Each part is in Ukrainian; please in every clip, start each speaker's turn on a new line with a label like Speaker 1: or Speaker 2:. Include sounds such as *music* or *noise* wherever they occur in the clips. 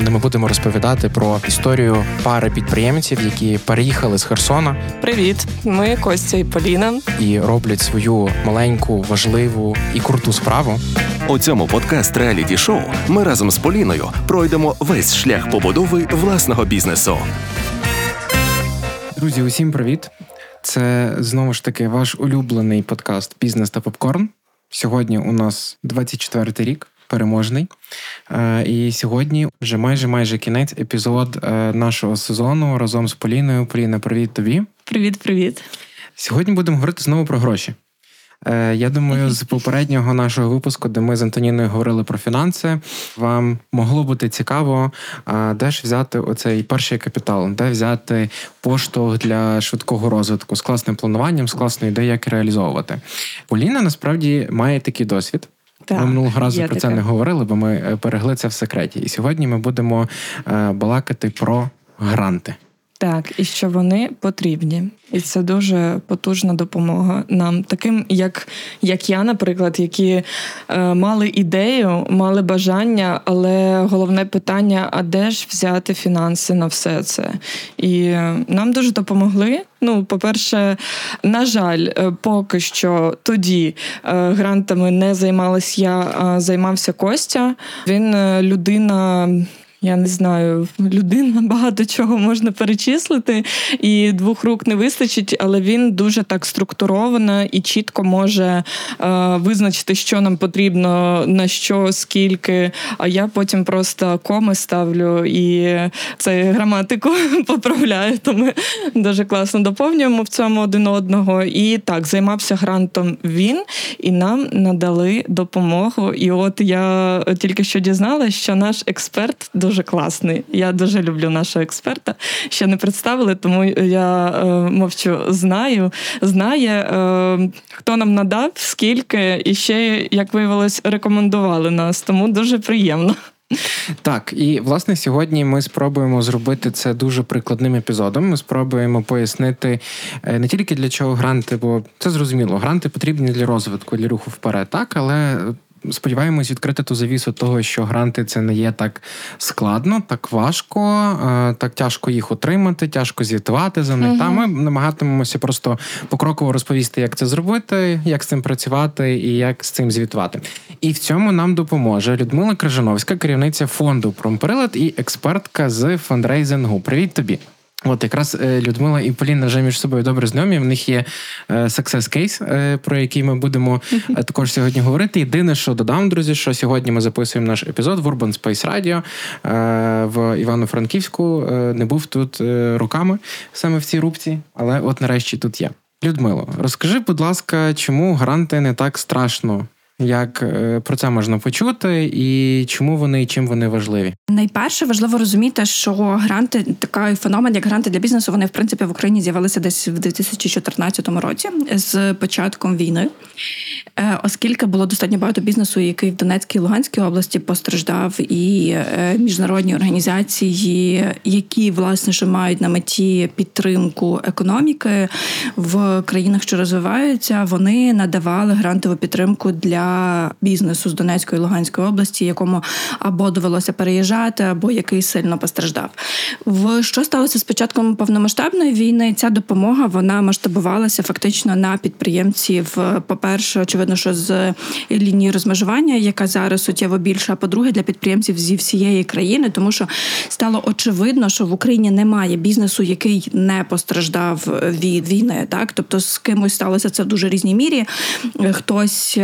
Speaker 1: Де ми будемо розповідати про історію пари підприємців, які переїхали з Херсона.
Speaker 2: Привіт, ми Костя і Поліна.
Speaker 1: і роблять свою маленьку, важливу і круту справу.
Speaker 3: У цьому подкаст реаліті шоу ми разом з Поліною пройдемо весь шлях побудови власного бізнесу.
Speaker 1: Друзі, усім привіт! Це знову ж таки ваш улюблений подкаст Бізнес та попкорн. Сьогодні у нас 24-й рік, переможний. Е, І сьогодні вже майже майже кінець епізод е, нашого сезону разом з Поліною. Поліна, привіт тобі.
Speaker 2: Привіт, привіт.
Speaker 1: Сьогодні будемо говорити знову про гроші. Е, Я думаю, з *laughs* попереднього нашого випуску, де ми з Антоніною говорили про фінанси, вам могло бути цікаво, де ж взяти оцей перший капітал, де взяти поштовх для швидкого розвитку з класним плануванням, з класною ідеєю, як реалізовувати. Поліна насправді має такий досвід.
Speaker 2: Так,
Speaker 1: ми минулого разу
Speaker 2: про
Speaker 1: про це не говорили, бо ми е, берегли це в секреті. І сьогодні ми будемо е, балакати про гранти.
Speaker 2: Так, і що вони потрібні. І це дуже потужна допомога нам, таким, як, як я, наприклад, які е, мали ідею, мали бажання, але головне питання: а де ж взяти фінанси на все це? І е, нам дуже допомогли. Ну, по-перше, на жаль, е, поки що тоді е, грантами не займалась я, а займався Костя. Він е, людина. Я не знаю, людина *laughs* багато чого можна перечислити, і двох рук не вистачить, але він дуже так структуровано і чітко може е, визначити, що нам потрібно, на що, скільки. А я потім просто коми ставлю і це граматику *laughs* поправляю. То ми дуже класно доповнюємо в цьому один одного. І так, займався грантом він, і нам надали допомогу. І от я тільки що дізналася, що наш експерт дуже класний. Я дуже люблю нашого експерта. Ще не представили, тому я е, мовчу, знаю, знає, е, хто нам надав, скільки, і ще, як виявилось, рекомендували нас. Тому дуже приємно.
Speaker 1: Так, і власне сьогодні ми спробуємо зробити це дуже прикладним епізодом. Ми спробуємо пояснити е, не тільки для чого гранти, бо це зрозуміло, гранти потрібні для розвитку, для руху вперед, так, але. Сподіваємось відкрити ту завісу того, що гранти це не є так складно, так важко, е, так тяжко їх отримати, тяжко звітувати за них.
Speaker 2: Мгм.
Speaker 1: Та ми намагатимемося просто покроково розповісти, як це зробити, як з цим працювати і як з цим звітувати. І в цьому нам допоможе Людмила Крижановська, керівниця фонду Промприлад і експертка з фандрейзингу. Привіт тобі. От якраз е, Людмила і Поліна вже між собою добре знайомі. В них є е, success case, е, про який ми будемо *laughs* також сьогодні говорити. Єдине, що додам, друзі, що сьогодні ми записуємо наш епізод в Urban Space Radio в Івано-Франківську. Не був тут руками саме в цій рубці, але от нарешті тут є. Людмило, розкажи, будь ласка, чому гранти не так страшно? Як е, про це можна почути, і чому вони і чим вони важливі?
Speaker 4: Найперше важливо розуміти, що гранти, такий феномен, як гранти для бізнесу, вони в принципі в Україні з'явилися десь в 2014 році з початком війни, Е, оскільки було достатньо багато бізнесу, який в Донецькій і Луганській області постраждав, і е, міжнародні організації, які власне що мають на меті підтримку економіки в країнах, що розвиваються, вони надавали грантову підтримку для бізнесу з Донецької і Луганської області, якому або довелося переїжджати, або який сильно постраждав. В що сталося з початком повномасштабної війни? Ця допомога вона масштабувалася фактично на підприємців. По-перше, очевидно, що з лінії розмежування, яка зараз суттєво більша. А по-друге, для підприємців зі всієї країни, тому що стало очевидно, що в Україні немає бізнесу, який не постраждав від війни. Так, тобто з кимось сталося це в дуже різній мірі. Хтось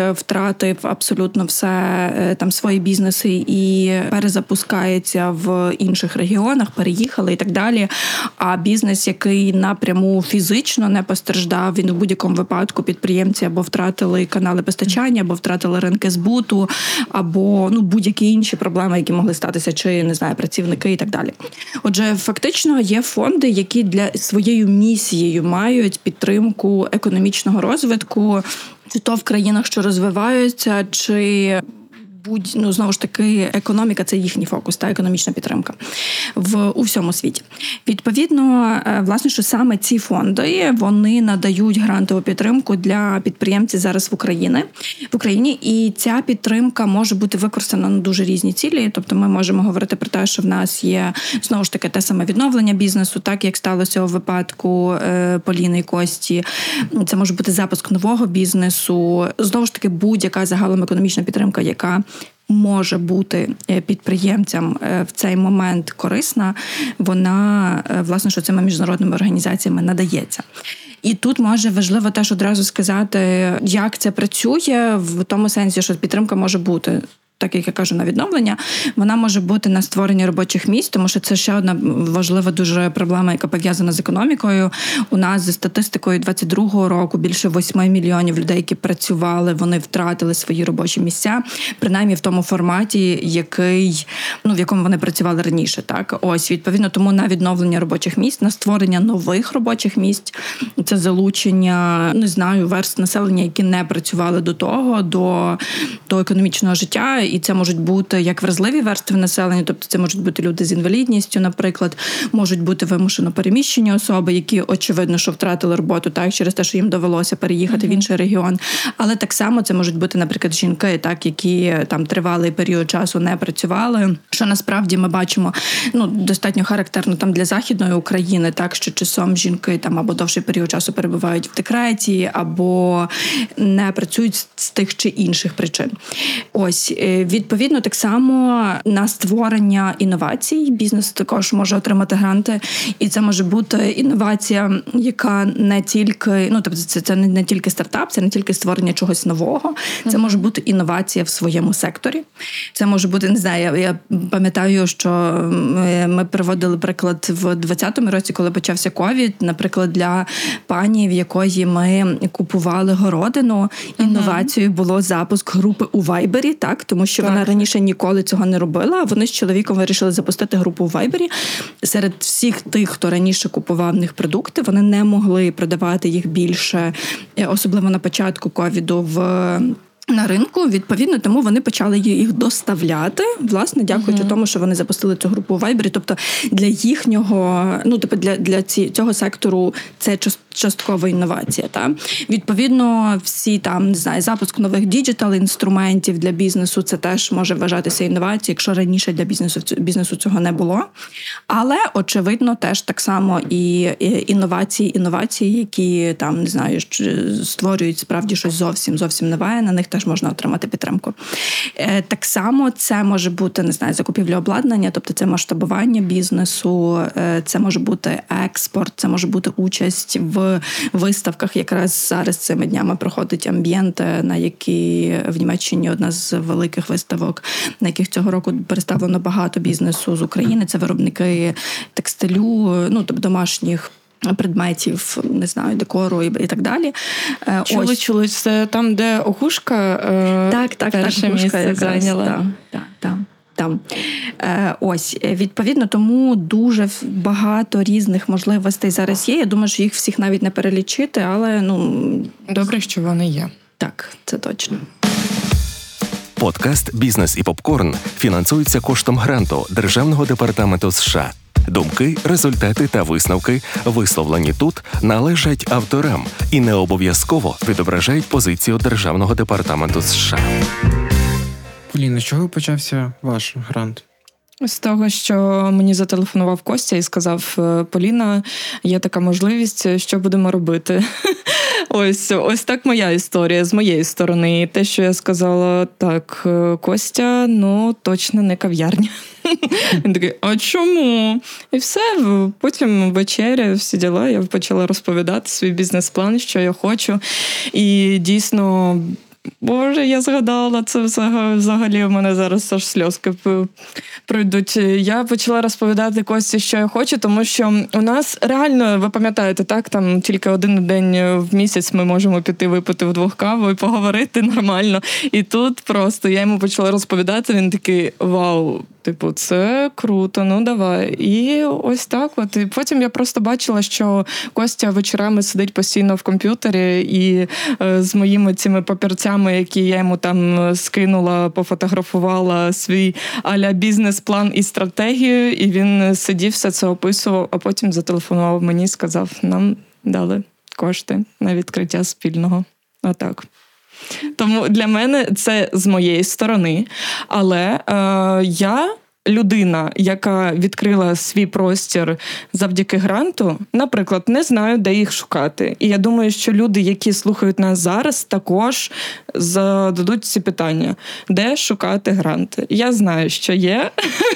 Speaker 4: втратив абсолютно все е, там свої бізнеси і перезапускається в інших регіонах, переїхали і так далі. А бізнес, який напряму фізично не постраждав, він у будь-якому випадку підприємці або втратили канали постачання, або втратили ринки збуту, або ну будь-які інші проблеми, які могли статися, чи не знаю, працівники і так далі. Отже, фактично є фонди, які для своєю місією мають підтримку економічного розвитку, чи то в країнах, що розвиваються, чи будь ну знову ж таки економіка це їхній фокус та економічна підтримка в у всьому світі. Відповідно, е, власне, що саме ці фонди вони надають грантову підтримку для підприємців зараз в Україні в Україні, і ця підтримка може бути використана на дуже різні цілі. Тобто, ми можемо говорити про те, що в нас є знову ж таки те саме відновлення бізнесу, так як сталося у випадку е, Поліни і Кості. Це може бути запуск нового бізнесу. Знову ж таки, будь-яка загалом економічна підтримка, яка може бути е, підприємцям е, в цей момент корисна, вона е, власне що цими міжнародними організаціями надається. І тут може важливо теж одразу сказати, як це працює в тому сенсі, що підтримка може бути так як я кажу, на відновлення, вона може бути на створення робочих місць, тому що це ще одна важлива дуже проблема, яка пов'язана з економікою. У нас за статистикою 22-го року більше 8 мільйонів людей, які працювали, вони втратили свої робочі місця, принаймні в тому форматі, який ну в якому вони працювали раніше. Так, ось відповідно, тому на відновлення робочих місць, на створення нових робочих місць, це залучення, не знаю, верст населення, які не працювали до того, до, до економічного життя і це можуть бути як вразливі верстви населення, тобто це можуть бути люди з інвалідністю, наприклад, можуть бути вимушено переміщені особи, які очевидно, що втратили роботу, так через те, що їм довелося переїхати mm-hmm. в інший регіон. Але так само це можуть бути, наприклад, жінки, так які там тривалий період часу не працювали. Що насправді ми бачимо ну достатньо характерно там для західної України, так що часом жінки там або довший період часу перебувають в декреті, або не працюють з тих чи інших причин. Ось е, Відповідно, так само на створення інновацій бізнес також може отримати гранти, і це може бути інновація, яка не тільки ну тобто, це це не тільки стартап, це не тільки створення чогось нового. Це може бути інновація в своєму секторі. Це може бути не знаю. Я, я пам'ятаю, що ми приводили приклад в 2020 році, коли почався ковід. Наприклад, для пані, в якої ми купували городину, інновацією було запуск групи у Вайбері, так тому що вона раніше ніколи цього не робила. Вони з чоловіком вирішили запустити групу в Вайбері. Серед всіх тих, хто раніше купував в них продукти, вони не могли продавати їх більше, е, особливо на початку ковіду в. На ринку відповідно, тому вони почали їх доставляти, власне, дякуючи uh-huh. тому, що вони запустили цю групу у Вайбері. Тобто для їхнього, ну тобто для для ці, цього сектору це часткова інновація. Та відповідно, всі там не знаю, запуск нових digital інструментів для бізнесу. Це теж може вважатися інновацією, якщо раніше для бізнесу бізнесу цього не було. Але очевидно, теж так само і інновації, інновації, які там не знаю, створюють справді щось зовсім зовсім нове. На них теж можна отримати підтримку. Е, так само це може бути не знаю, закупівля обладнання, тобто це масштабування бізнесу, е, це може бути експорт, це може бути участь в виставках. Якраз зараз цими днями проходить амбієнт, на які в Німеччині одна з великих виставок, на яких цього року представлено багато бізнесу з України. Це виробники текстилю, ну тобто домашніх предметів, не знаю, декору і, і так далі.
Speaker 2: Е, чули, Ось. чули, це там, де Охушка е,
Speaker 4: так, так, перше так, місце якраз, зайняла. Так, так, так. Там е, ось відповідно, тому дуже багато різних можливостей зараз є. Я думаю, що їх всіх навіть не перелічити, але ну
Speaker 2: добре, що вони є.
Speaker 4: Так, це точно.
Speaker 3: Подкаст Бізнес і попкорн фінансується коштом гранту Державного департаменту США. Думки, результати та висновки, висловлені тут, належать авторам і не обов'язково відображають позицію Державного департаменту США.
Speaker 1: Поліна, з чого почався ваш грант?
Speaker 2: З того, що мені зателефонував Костя і сказав: «Е, Поліна, є така можливість, що будемо робити. *laughs* Ось ось так моя історія з моєї сторони. І те, що я сказала, так, е, Костя, ну точно не кав'ярня. *laughs* Він такий, а чому? І все. Потім вечеря, всі діла, я почала розповідати свій бізнес-план, що я хочу. І дійсно Боже, я згадала це взагалі. У мене зараз аж сльозки пройдуть. Я почала розповідати Кості, що я хочу, тому що у нас реально, ви пам'ятаєте, так там тільки один день в місяць ми можемо піти випити вдвох каву і поговорити нормально. І тут просто я йому почала розповідати. Він такий вау Типу, це круто, ну давай. І ось так. От і потім я просто бачила, що Костя вечорами сидить постійно в комп'ютері, і е, з моїми цими папірцями, які я йому там скинула, пофотографувала свій аля бізнес-план і стратегію. І він сидів, все це описував, а потім зателефонував мені і сказав: нам дали кошти на відкриття спільного. Отак. Тому для мене це з моєї сторони. Але е, я. Людина, яка відкрила свій простір завдяки гранту, наприклад, не знаю, де їх шукати. І я думаю, що люди, які слухають нас зараз, також зададуть ці питання: де шукати гранти? Я знаю, що є,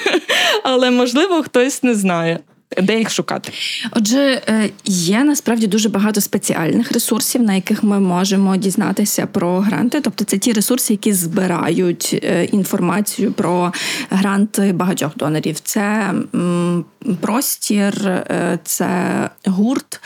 Speaker 2: *laughs* але можливо хтось не знає. Де їх шукати?
Speaker 4: Отже, е, є насправді дуже багато спеціальних ресурсів, на яких ми можемо дізнатися про гранти. Тобто, це ті ресурси, які збирають е, інформацію про гранти багатьох донорів. Це простір, е, це гурт.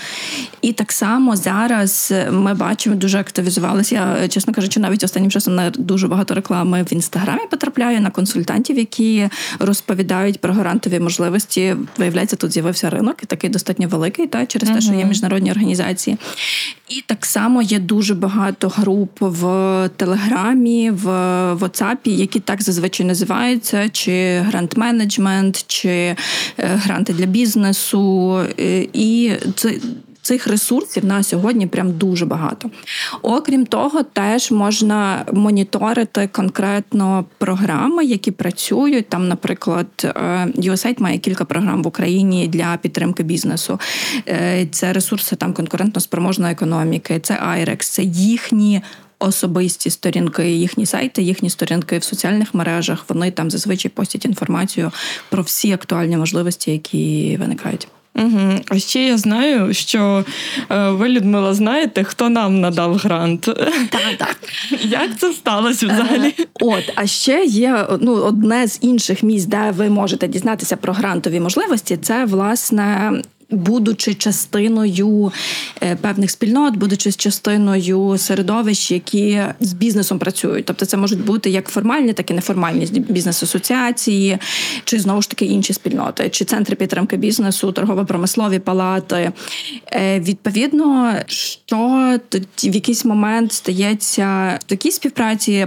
Speaker 4: І так само зараз ми бачимо, дуже активізувалися. Чесно кажучи, навіть останнім часом на дуже багато реклами в інстаграмі потрапляю на консультантів, які розповідають про грантові можливості. Виявляється, тут з'явився ринок, і такий достатньо великий, та через те, що є міжнародні організації. І так само є дуже багато груп в Телеграмі, в WhatsApp, які так зазвичай називаються: чи грант менеджмент, чи е, гранти для бізнесу. Е, і це цих ресурсів на сьогодні прям дуже багато. Окрім того, теж можна моніторити конкретно програми, які працюють. Там, наприклад, е, USAID має кілька програм в Україні для підтримки бізнесу. Е, це ресурси там конкурентно-спроможної економіки, це IREX, це їхні. Особисті сторінки, їхні сайти, їхні сторінки в соціальних мережах. Вони там зазвичай постять інформацію про всі актуальні можливості, які виникають.
Speaker 2: Угу. А ще я знаю, що е, ви, Людмила, знаєте, хто нам надав грант.
Speaker 4: Так, так. *laughs*
Speaker 2: Як це сталося взагалі?
Speaker 4: Е, от, а ще є ну, одне з інших місць, де ви можете дізнатися про грантові можливості. Це власне будучи частиною е, певних спільнот, будучи частиною середовищ, які з бізнесом працюють. Тобто, це можуть бути як формальні, так і неформальні бізнес-асоціації, чи знову ж таки інші спільноти, чи центри підтримки бізнесу, торгово-промислові палати. Е, відповідно, що тоді в якийсь момент стається в такій співпраці.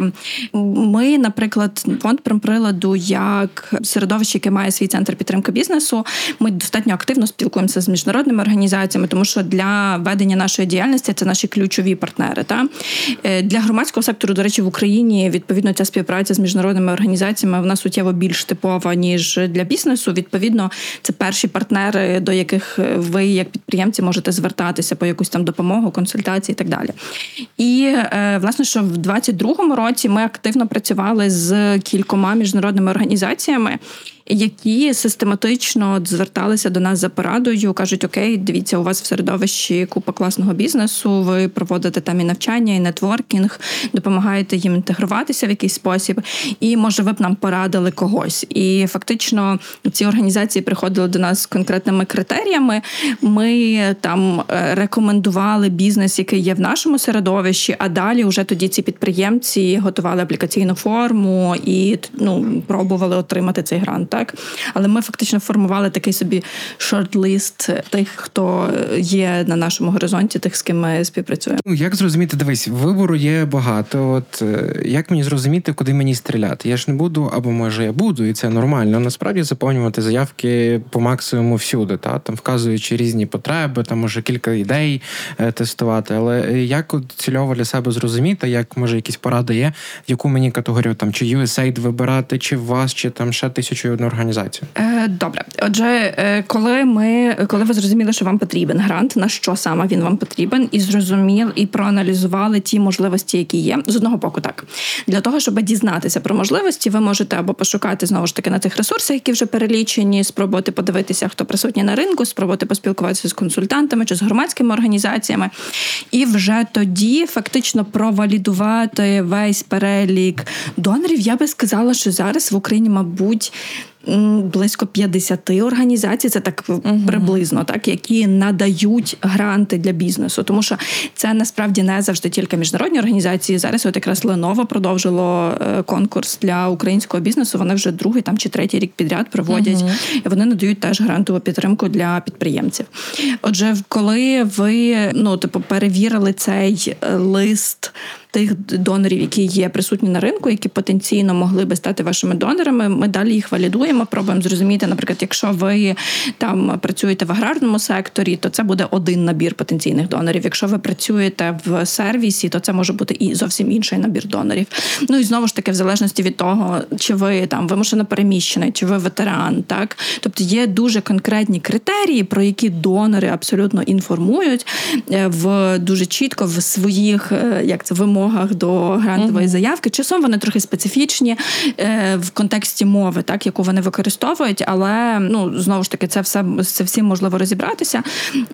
Speaker 4: Ми, наприклад, фонд промприладу як середовище, яке має свій центр підтримки бізнесу, ми достатньо активно спілкуємося співпраця з міжнародними організаціями, тому що для ведення нашої діяльності це наші ключові партнери. Та е, для громадського сектору, до речі, в Україні відповідно ця співпраця з міжнародними організаціями вона суттєво більш типова ніж для бізнесу. Відповідно, це перші партнери, до яких ви, як підприємці, можете звертатися по якусь там допомогу, консультації і так далі. І е, власне, що в 2022 році ми активно працювали з кількома міжнародними організаціями які систематично зверталися до нас за порадою, кажуть: Окей, дивіться, у вас в середовищі купа класного бізнесу. Ви проводите там і навчання, і нетворкінг, допомагаєте їм інтегруватися в якийсь спосіб. І може ви б нам порадили когось. І фактично ці організації приходили до нас з конкретними критеріями. Ми там е, рекомендували бізнес, який є в нашому середовищі. А далі вже тоді ці підприємці готували аплікаційну форму і ну пробували отримати цей грант так. Але ми фактично формували такий собі шорт-лист тих, хто є на нашому горизонті, тих, з ким ми співпрацюємо.
Speaker 1: Ну як зрозуміти, дивись, вибору є багато. От е, як мені зрозуміти, куди мені стріляти? Я ж не буду, або може я буду, і це нормально. Насправді заповнювати заявки по максимуму всюди, та там вказуючи різні потреби, там може кілька ідей е, тестувати. Але як от цільово для себе зрозуміти, як може якісь поради є, яку мені категорію там чи USAID вибирати, чи вас, чи там ще тисячу одну організацію?
Speaker 4: Е, Добре, отже, е, коли ми коли ви зрозуміли, що вам потрібен грант, на що саме він вам потрібен, і зрозуміли, і проаналізували ті можливості, які є з одного боку, так для того, щоб дізнатися про можливості, ви можете або пошукати знову ж таки на тих ресурсах, які вже перелічені, спробувати подивитися, хто присутній на ринку, спробувати поспілкуватися з консультантами чи з громадськими організаціями, і вже тоді фактично провалідувати весь перелік донорів. Я би сказала, що зараз в Україні, мабуть близько 50 організацій, це так uh приблизно, так які надають гранти для бізнесу, тому що це насправді не завжди тільки міжнародні організації. Зараз от якраз Lenovo продовжило е, конкурс для українського бізнесу. Вони вже другий там чи третій рік підряд проводять. uh і Вони надають теж грантову підтримку для підприємців. Отже, коли ви ну типу перевірили цей е, лист тих донорів, які є присутні на ринку, які потенційно могли би стати вашими донорами. Ми далі їх валідуємо, пробуємо зрозуміти. Наприклад, якщо ви там працюєте в аграрному секторі, то це буде один набір потенційних донорів. Якщо ви працюєте в сервісі, то це може бути і зовсім інший набір донорів. Ну і знову ж таки, в залежності від того, чи ви там вимушено переміщений, чи ви ветеран, так тобто є дуже конкретні критерії, про які донори абсолютно інформують е, в дуже чітко в своїх е, як це вимог вимогах до грантової uh-huh. заявки. Часом вони трохи специфічні е, в контексті мови, так яку вони використовують, але ну знову ж таки, це все це всім можливо розібратися.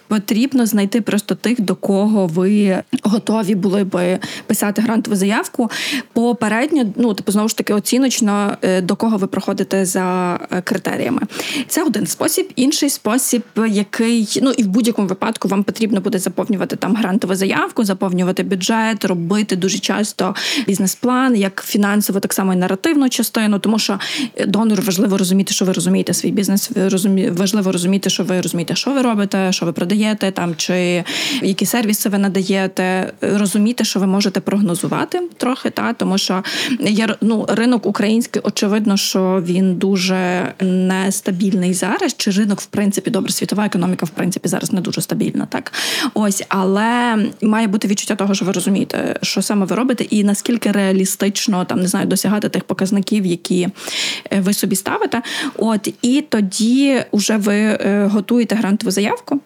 Speaker 4: Потрібно знайти просто тих, до кого ви готові були би писати грантову заявку. Попередньо, ну типу, знову ж таки, оціночно е, до кого ви проходите за е, критеріями. Це один спосіб, інший спосіб, який ну і в будь-якому випадку вам потрібно буде заповнювати там грантову заявку, заповнювати бюджет, робити дуже часто бізнес-план, як фінансово, так само і наративну частину, тому що донору важливо розуміти, що ви розумієте свій бізнес. важливо розуміти, що ви розумієте, що ви робите, що ви продаєте там, чи які сервіси ви надаєте. Розуміти, що ви можете прогнозувати трохи, та тому що я ну, ринок український, очевидно, що він дуже нестабільний зараз. Чи ринок, в принципі, добре, світова економіка, в принципі, зараз не дуже стабільна, так ось, але має бути відчуття того, що ви розумієте, що саме ви робите, і наскільки реалістично там не знаю досягати тих показників, які е, ви собі ставите. От і тоді вже ви е, готуєте грантову заявку.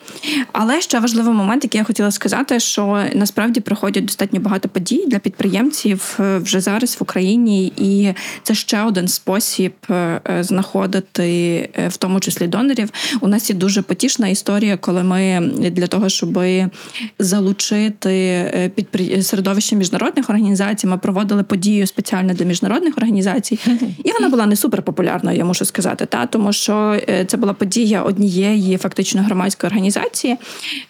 Speaker 4: Але ще важливий момент, який я хотіла сказати, що насправді проходять достатньо багато подій для підприємців е, вже зараз в Україні, і це ще один спосіб знаходити в тому числі донорів. У нас є дуже потішна історія, коли ми для того, щоб залучити підпри... середовище міжнародних організацій. Ми проводили подію спеціально для міжнародних організацій, і вона була не супер популярною, я мушу сказати. Та тому, що е, це була подія однієї фактично громадської організації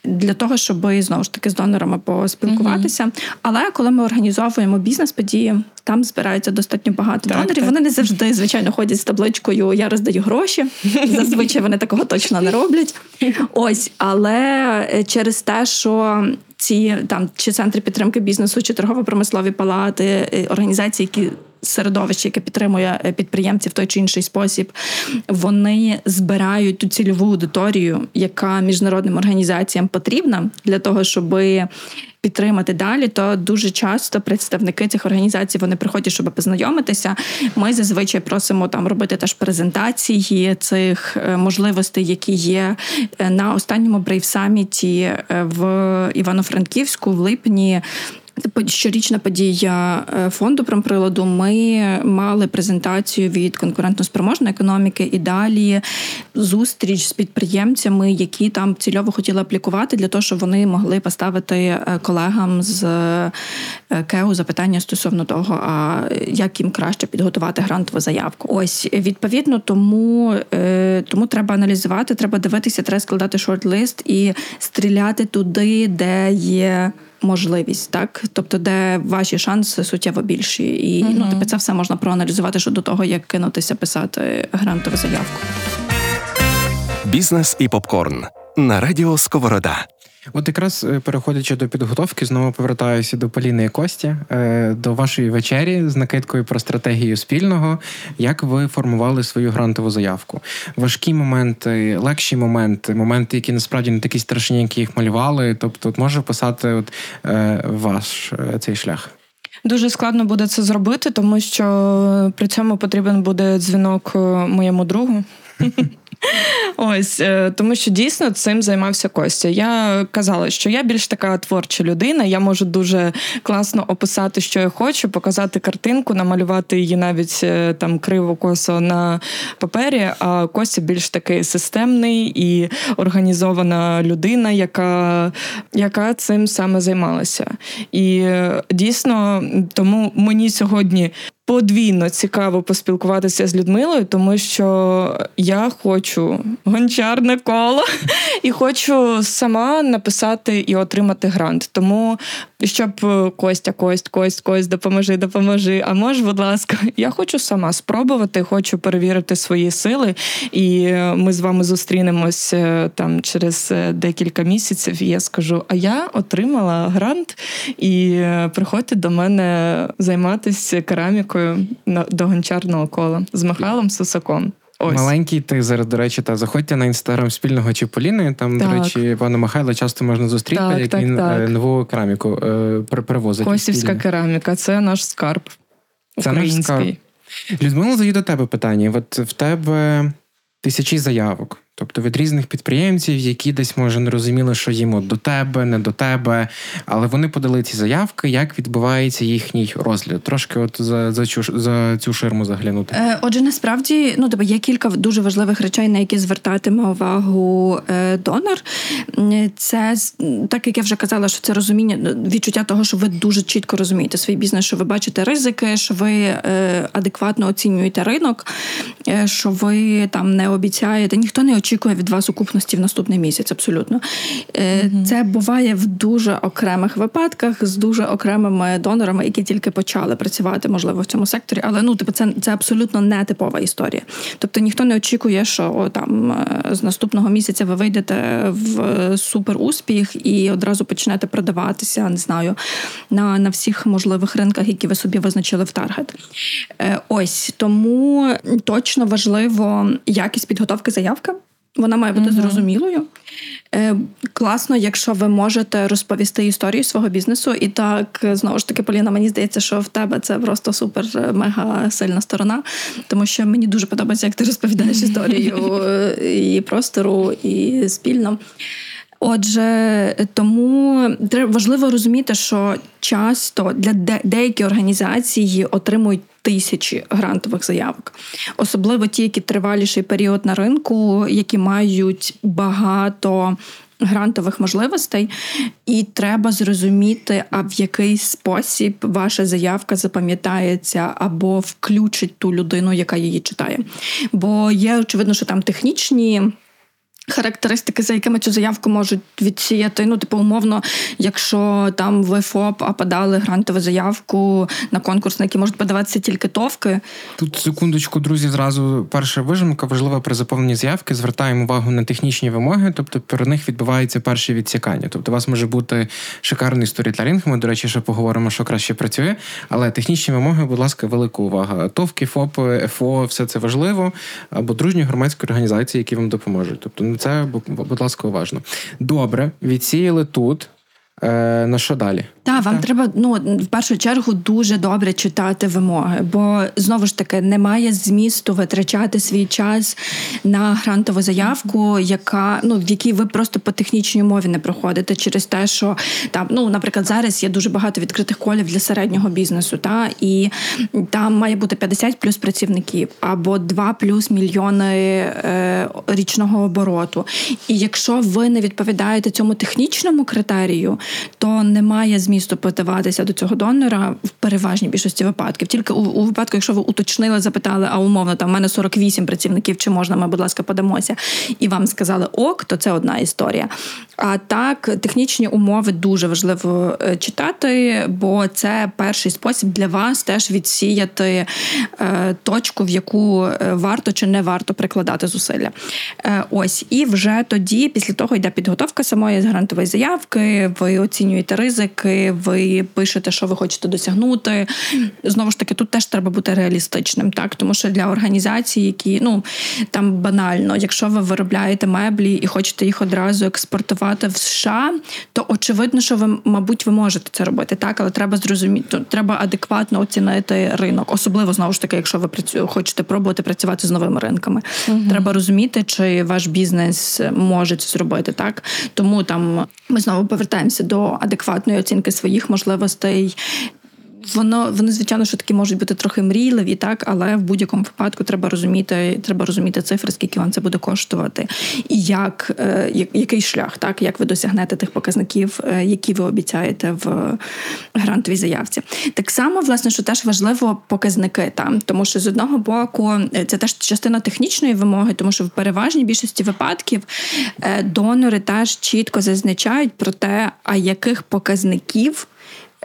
Speaker 4: для того, щоб знову ж таки з донорами поспілкуватися. Але коли ми організовуємо бізнес-події, там збирається достатньо багато так, донорів. Так. Вони не завжди, звичайно, ходять з табличкою Я роздаю гроші. Зазвичай вони такого точно не роблять. Ось, але е, через те, що ці там чи центри підтримки бізнесу, чи торгово-промислові палати, е, організації, які середовище, яке підтримує е, підприємців в той чи інший спосіб, вони збирають ту цільову аудиторію, яка міжнародним організаціям потрібна для того, щоб підтримати далі, то дуже часто представники цих організацій вони приходять, щоб познайомитися. Ми зазвичай просимо там робити теж презентації цих е, можливостей, які є е, на останньому брейв-саміті в Івано-Франківську в липні. Щорічна подія е, фонду промприладу. Ми мали презентацію від конкурентно-спроможної економіки і далі зустріч з підприємцями, які там цільово хотіли аплікувати для того, щоб вони могли поставити е, колегам з е, КЕУ запитання стосовно того, а як їм краще підготувати грантову заявку. Ось відповідно, тому тому треба аналізувати, треба дивитися, треба складати шорт-лист і стріляти туди, де є можливість, так тобто, де ваші шанси суттєво більші, і uh ну тобі це все можна проаналізувати щодо того, як кинутися писати грантову заявку.
Speaker 3: Бізнес і попкорн на радіо Сковорода.
Speaker 1: От якраз е, переходячи до підготовки, знову повертаюся до Поліни і Кості, е, до вашої вечері з накидкою про стратегію спільного. Як ви формували свою грантову заявку? Важкі моменти, легші моменти, моменти, які насправді не такі страшні, які їх малювали. Тобто, от може писати от, е, ваш цей шлях.
Speaker 2: Дуже складно буде це зробити, тому що при цьому потрібен буде дзвінок моєму другу. *laughs* Ось е, тому, що дійсно цим займався Костя. Я казала, що я більш така творча людина. Я можу дуже класно описати, що я хочу, показати картинку, намалювати її навіть е, там криво косо на папері. А Костя більш такий системний і організована людина, яка, яка цим саме займалася. І е, дійсно, тому мені сьогодні подвійно цікаво поспілкуватися з Людмилою, тому що я хочу гончарне коло *laughs* і хочу сама написати і отримати грант. Тому щоб Костя, Кость, Кость, Кость, допоможи, допоможи. А може, будь ласка, *laughs* я хочу сама спробувати, хочу перевірити свої сили, і ми з вами зустрінемось е, там через е, декілька місяців. І я скажу: а я отримала грант, і е, приходьте до мене займатися керамікою до гончарного кола з Михайлом Сусаком.
Speaker 1: Ось. Маленький тизер, до речі, та заходьте на інстаграм спільного Чіполіни. Там, так. до речі, пана Михайла часто можна зустріти, так, як так, він так. нову кераміку е, перевозить.
Speaker 2: Косівська кераміка, це наш скарб. Це український. наш скарб.
Speaker 1: Людмила, задаю до тебе питання. От в тебе тисячі заявок. Тобто від різних підприємців, які десь може не розуміли, що їм от до тебе, не до тебе, але вони подали ці заявки, як відбувається їхній розгляд. Трошки от за за, цю за цю ширму заглянути.
Speaker 4: Е, Отже, насправді ну тебе є кілька дуже важливих речей, на які звертатиме увагу е, донор. Це так як я вже казала, що це розуміння відчуття того, що ви дуже чітко розумієте свій бізнес, що ви бачите ризики, що ви е, адекватно оцінюєте ринок, е, що ви там не обіцяєте, ніхто не очікує від вас окупності в наступний місяць. Абсолютно mm це буває в дуже окремих випадках з дуже окремими донорами, які тільки почали працювати, можливо, в цьому секторі. Але ну типу, це це абсолютно не типова історія. Тобто ніхто не очікує, що о, там е, з наступного місяця ви вийдете в супер успіх і одразу почнете продаватися. Не знаю на на всіх можливих ринках, які ви собі визначили в таргет. Е, ось тому точно важливо якість підготовки заявки. Вона має бути угу. зрозумілою. Е, Класно, якщо ви можете розповісти історію свого бізнесу. І так, знову ж таки, Поліна, мені здається, що в тебе це просто супер е, мега сильна сторона, тому що мені дуже подобається, як ти розповідаєш *laughs* історію і простору, і спільно. Отже, тому важливо розуміти, що часто для деякі організації отримують тисячі грантових заявок, особливо ті, які триваліший період на ринку, які мають багато. Грантових можливостей, і треба зрозуміти, а в який спосіб ваша заявка запам'ятається або включить ту людину, яка її читає. Бо є очевидно, що там технічні. Характеристики, за якими цю заявку можуть відсіяти. Ну, типу, умовно, якщо там ви ФОП, подали грантову заявку на конкурс, на який можуть подаватися тільки товки.
Speaker 1: Тут секундочку, друзі, зразу перша вижимка важлива при заповненні заявки. Звертаємо увагу на технічні вимоги, тобто про них відбувається перше відсікання. Тобто, у вас може бути шикарний сторітелінг. Ми, до речі, ще поговоримо, що краще працює. Але технічні вимоги, будь ласка, велика увага. ТОВки, ФОП, ГО, все це важливо, або дружні громадські організації, які вам допоможуть. Тобто це, будь ласка, уважно. Добре, відсіяли тут. Е, Ну що далі?
Speaker 4: Так, вам так. треба ну в першу чергу дуже добре читати вимоги, бо знову ж таки немає змісту витрачати свій час на грантову заявку, яка ну в якій ви просто по технічній мові не проходите через те, що там, ну наприклад, зараз є дуже багато відкритих колів для середнього бізнесу, та і там має бути 50 плюс працівників або 2 плюс мільйони е, річного обороту. І якщо ви не відповідаєте цьому технічному критерію, то немає змісту подаватися до цього донора в переважній більшості випадків. Тільки у, у випадку, якщо ви уточнили, запитали, а умовно там в мене 48 працівників, чи можна ми, будь ласка, подамося, і вам сказали ок, то це одна історія. А так, технічні умови дуже важливо е, читати, бо це перший спосіб для вас теж відсіяти е, точку, в яку е, варто чи не варто прикладати зусилля. Ось і вже тоді, після того йде підготовка самої грантової заявки. Ви оцінюєте ризики ви пишете, що ви хочете досягнути. Знову ж таки, тут теж треба бути реалістичним, так тому що для організацій, які ну там банально, якщо ви виробляєте меблі і хочете їх одразу експортувати в США, то очевидно, що ви, мабуть, ви можете це робити, так, але треба зрозуміти, треба адекватно оцінити ринок, особливо знову ж таки, якщо ви працю, хочете пробувати працювати з новими ринками. Угу. Треба розуміти, чи ваш бізнес може це зробити так. Тому там ми знову повертаємося до адекватної оцінки своїх можливостей. Воно вони, звичайно, що такі можуть бути трохи мрійливі, так, але в будь-якому випадку треба розуміти, треба розуміти цифри, скільки вам це буде коштувати, і як, е, який шлях, так, як ви досягнете тих показників, е, які ви обіцяєте в грантовій заявці. Так само, власне, що теж важливо показники там, тому що з одного боку е, це теж частина технічної вимоги, тому що в переважній більшості випадків донори теж чітко зазначають про те, а яких показників.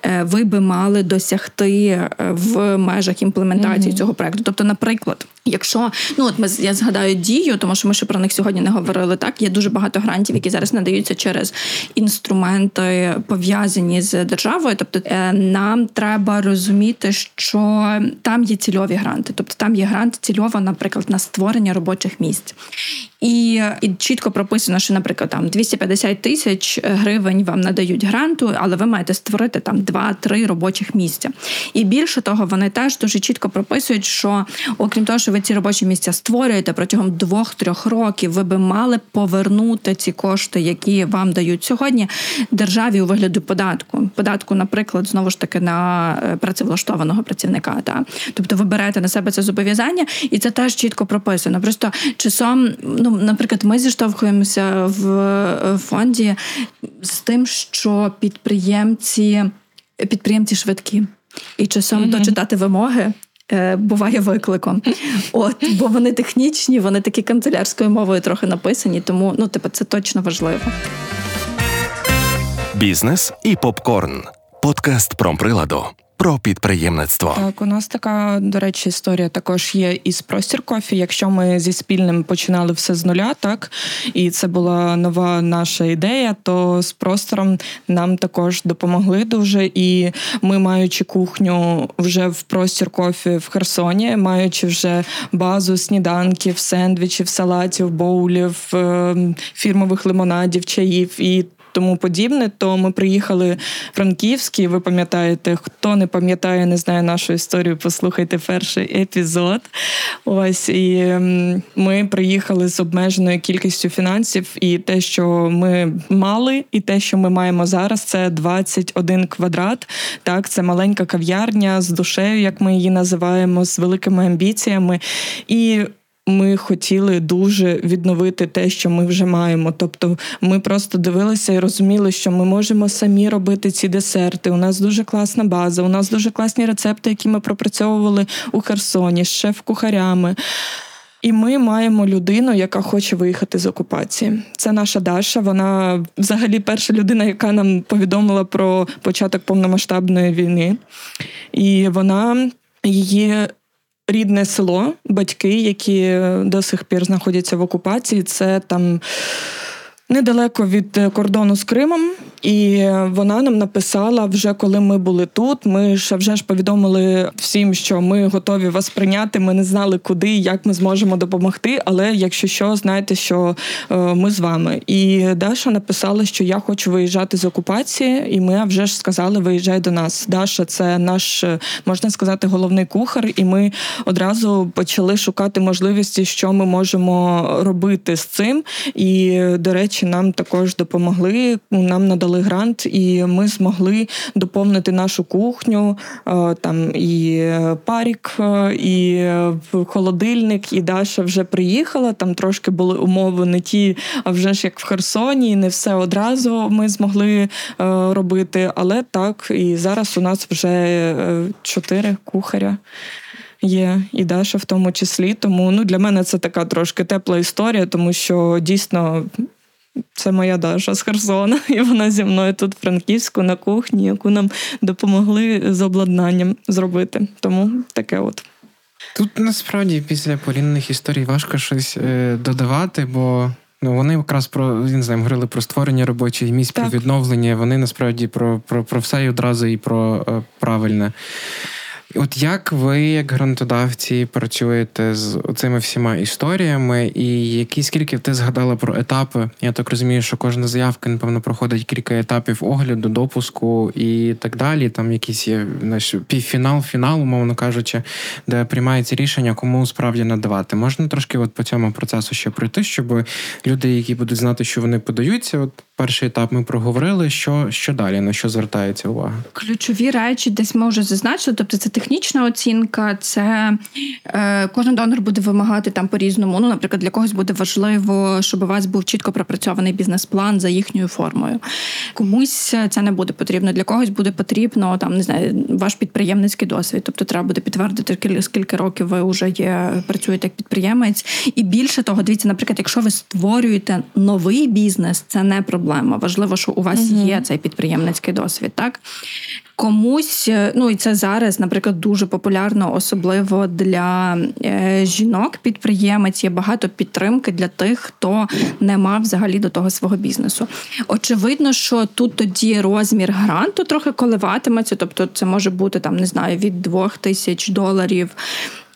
Speaker 4: Е, ви би мали досягти е, в межах імплементації mm-hmm. цього проекту. Тобто, наприклад, якщо ну от ми я згадаю дію, тому що ми ще про них сьогодні не говорили. Так є дуже багато грантів, які зараз надаються через інструменти пов'язані з державою. Тобто е, нам треба розуміти, що там є цільові гранти, тобто там є грант цільово, наприклад, на створення робочих місць. І і чітко прописано, що, наприклад, там 250 тисяч гривень вам надають гранту, але ви маєте створити там 2-3 робочих місця. І більше того, вони теж дуже чітко прописують, що окрім того, що ви ці робочі місця створюєте протягом 2-3 років, ви би мали повернути ці кошти, які вам дають сьогодні, державі у вигляді податку. Податку, наприклад, знову ж таки на е, працевлаштованого працівника. Та тобто ви берете на себе це зобов'язання, і це теж чітко прописано. Просто часом, ну наприклад, ми зіштовхуємося в фонді з тим, що підприємці підприємці швидкі. І часом mm-hmm. дочитати вимоги е, буває викликом. От, Бо вони технічні, вони такі канцелярською мовою трохи написані, тому ну, типу, це точно важливо.
Speaker 3: Бізнес і попкорн. Подкаст промприладу про підприємництво.
Speaker 2: Так, у нас така, до речі, історія також є із простір кофі. Якщо ми зі спільним починали все з нуля, так і це була нова наша ідея, то з простором нам також допомогли дуже. І ми, маючи кухню вже в простір кофі в Херсоні, маючи вже базу сніданків, сендвічів, салатів, боулів, ем, фірмових лимонадів, чаїв і тому подібне, то ми приїхали в Франківський. Ви пам'ятаєте, хто не пам'ятає, не знає нашу історію, послухайте перший епізод. Ось і ми приїхали з обмеженою кількістю фінансів, і те, що ми мали, і те, що ми маємо зараз, це 21 квадрат. Так, це маленька кав'ярня з душею, як ми її називаємо, з великими амбіціями. І ми хотіли дуже відновити те, що ми вже маємо. Тобто, ми просто дивилися і розуміли, що ми можемо самі робити ці десерти. У нас дуже класна база, у нас дуже класні рецепти, які ми пропрацьовували у Херсоні з шеф-кухарями. І ми маємо людину, яка хоче виїхати з окупації. Це наша Даша. Вона взагалі перша людина, яка нам повідомила про початок повномасштабної війни. І вона її рідне село, батьки, які до сих пір знаходяться в окупації. Це там недалеко від е, кордону з Кримом, і вона нам написала вже коли ми були тут. Ми ще вже ж повідомили всім, що ми готові вас прийняти. Ми не знали, куди і як ми зможемо допомогти. Але якщо що, знаєте, що е, ми з вами. І Даша написала, що я хочу виїжджати з окупації, і ми вже ж сказали, виїжджай до нас. Даша, це наш е, можна сказати головний кухар, і ми одразу почали шукати можливості, що ми можемо робити з цим. І до речі речі, нам також допомогли. Нам надали грант, і ми змогли доповнити нашу кухню. Е, там і парік, е, і холодильник, і Даша вже приїхала. Там трошки були умови не ті, а вже ж як в Херсоні, не все одразу ми змогли е, робити. Але так, і зараз у нас вже чотири кухаря. Є і Даша в тому числі. Тому ну для мене це така трошки тепла історія, тому що дійсно це моя Даша з Херсона, *laughs* і вона зі мною тут в Франківську на кухні, яку нам допомогли з обладнанням зробити. Тому таке от.
Speaker 1: Тут насправді після полінних історій важко щось е, додавати, бо ну вони якраз про він знаю, говорили про створення робочих місць, так. про відновлення. Вони насправді про про, про все і одразу і про е, правильне. От як ви, як грантодавці, працюєте з цими всіма історіями, і які скільки ти згадала про етапи? Я так розумію, що кожна заявка, напевно, проходить кілька етапів огляду, допуску і так далі. Там якийсь є знаєш, півфінал, фінал, умовно кажучи, де приймається рішення, кому справді надавати. Можна трошки от по цьому процесу ще пройти, щоб люди, які будуть знати, що вони подаються, от перший етап ми проговорили. Що що далі? На що звертається увага?
Speaker 4: Ключові речі десь ми вже зазначили. Тобто, це технічна оцінка, це е, кожен донор буде вимагати там по різному. Ну, наприклад, для когось буде важливо, щоб у вас був чітко пропрацьований бізнес-план за їхньою формою. Комусь це не буде потрібно. Для когось буде потрібно там не знаю, ваш підприємницький досвід. Тобто, треба буде підтвердити скільки років ви вже є, працюєте як підприємець. І більше того, дивіться, наприклад, якщо ви створюєте новий бізнес, це не проблема. Важливо, що у вас угу. є цей підприємницький досвід, так комусь, е, ну і це зараз, наприклад, дуже популярно, особливо для е, жінок-підприємець. Є багато підтримки для тих, хто не мав взагалі до того свого бізнесу. Очевидно, що тут тоді розмір гранту трохи коливатиметься, тобто це може бути там, не знаю, від двох тисяч доларів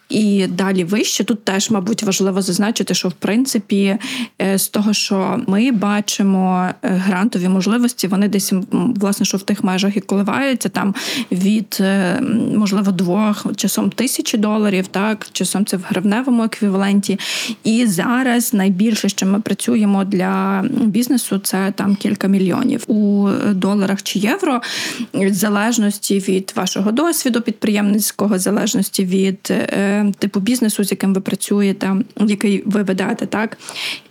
Speaker 4: і далі вище. Тут теж, мабуть, важливо зазначити, що в принципі е, з того, що ми бачимо е, грантові можливості, вони десь власне що в тих межах і коливаються там від е, можливо двох часом тисячі доларів, так часом це в гривневому еквіваленті. І зараз найбільше, що ми працюємо для бізнесу, це там кілька мільйонів у доларах чи євро, в залежності від вашого досвіду підприємницького, в залежності від типу бізнесу, з яким ви працюєте, який ви ведете, так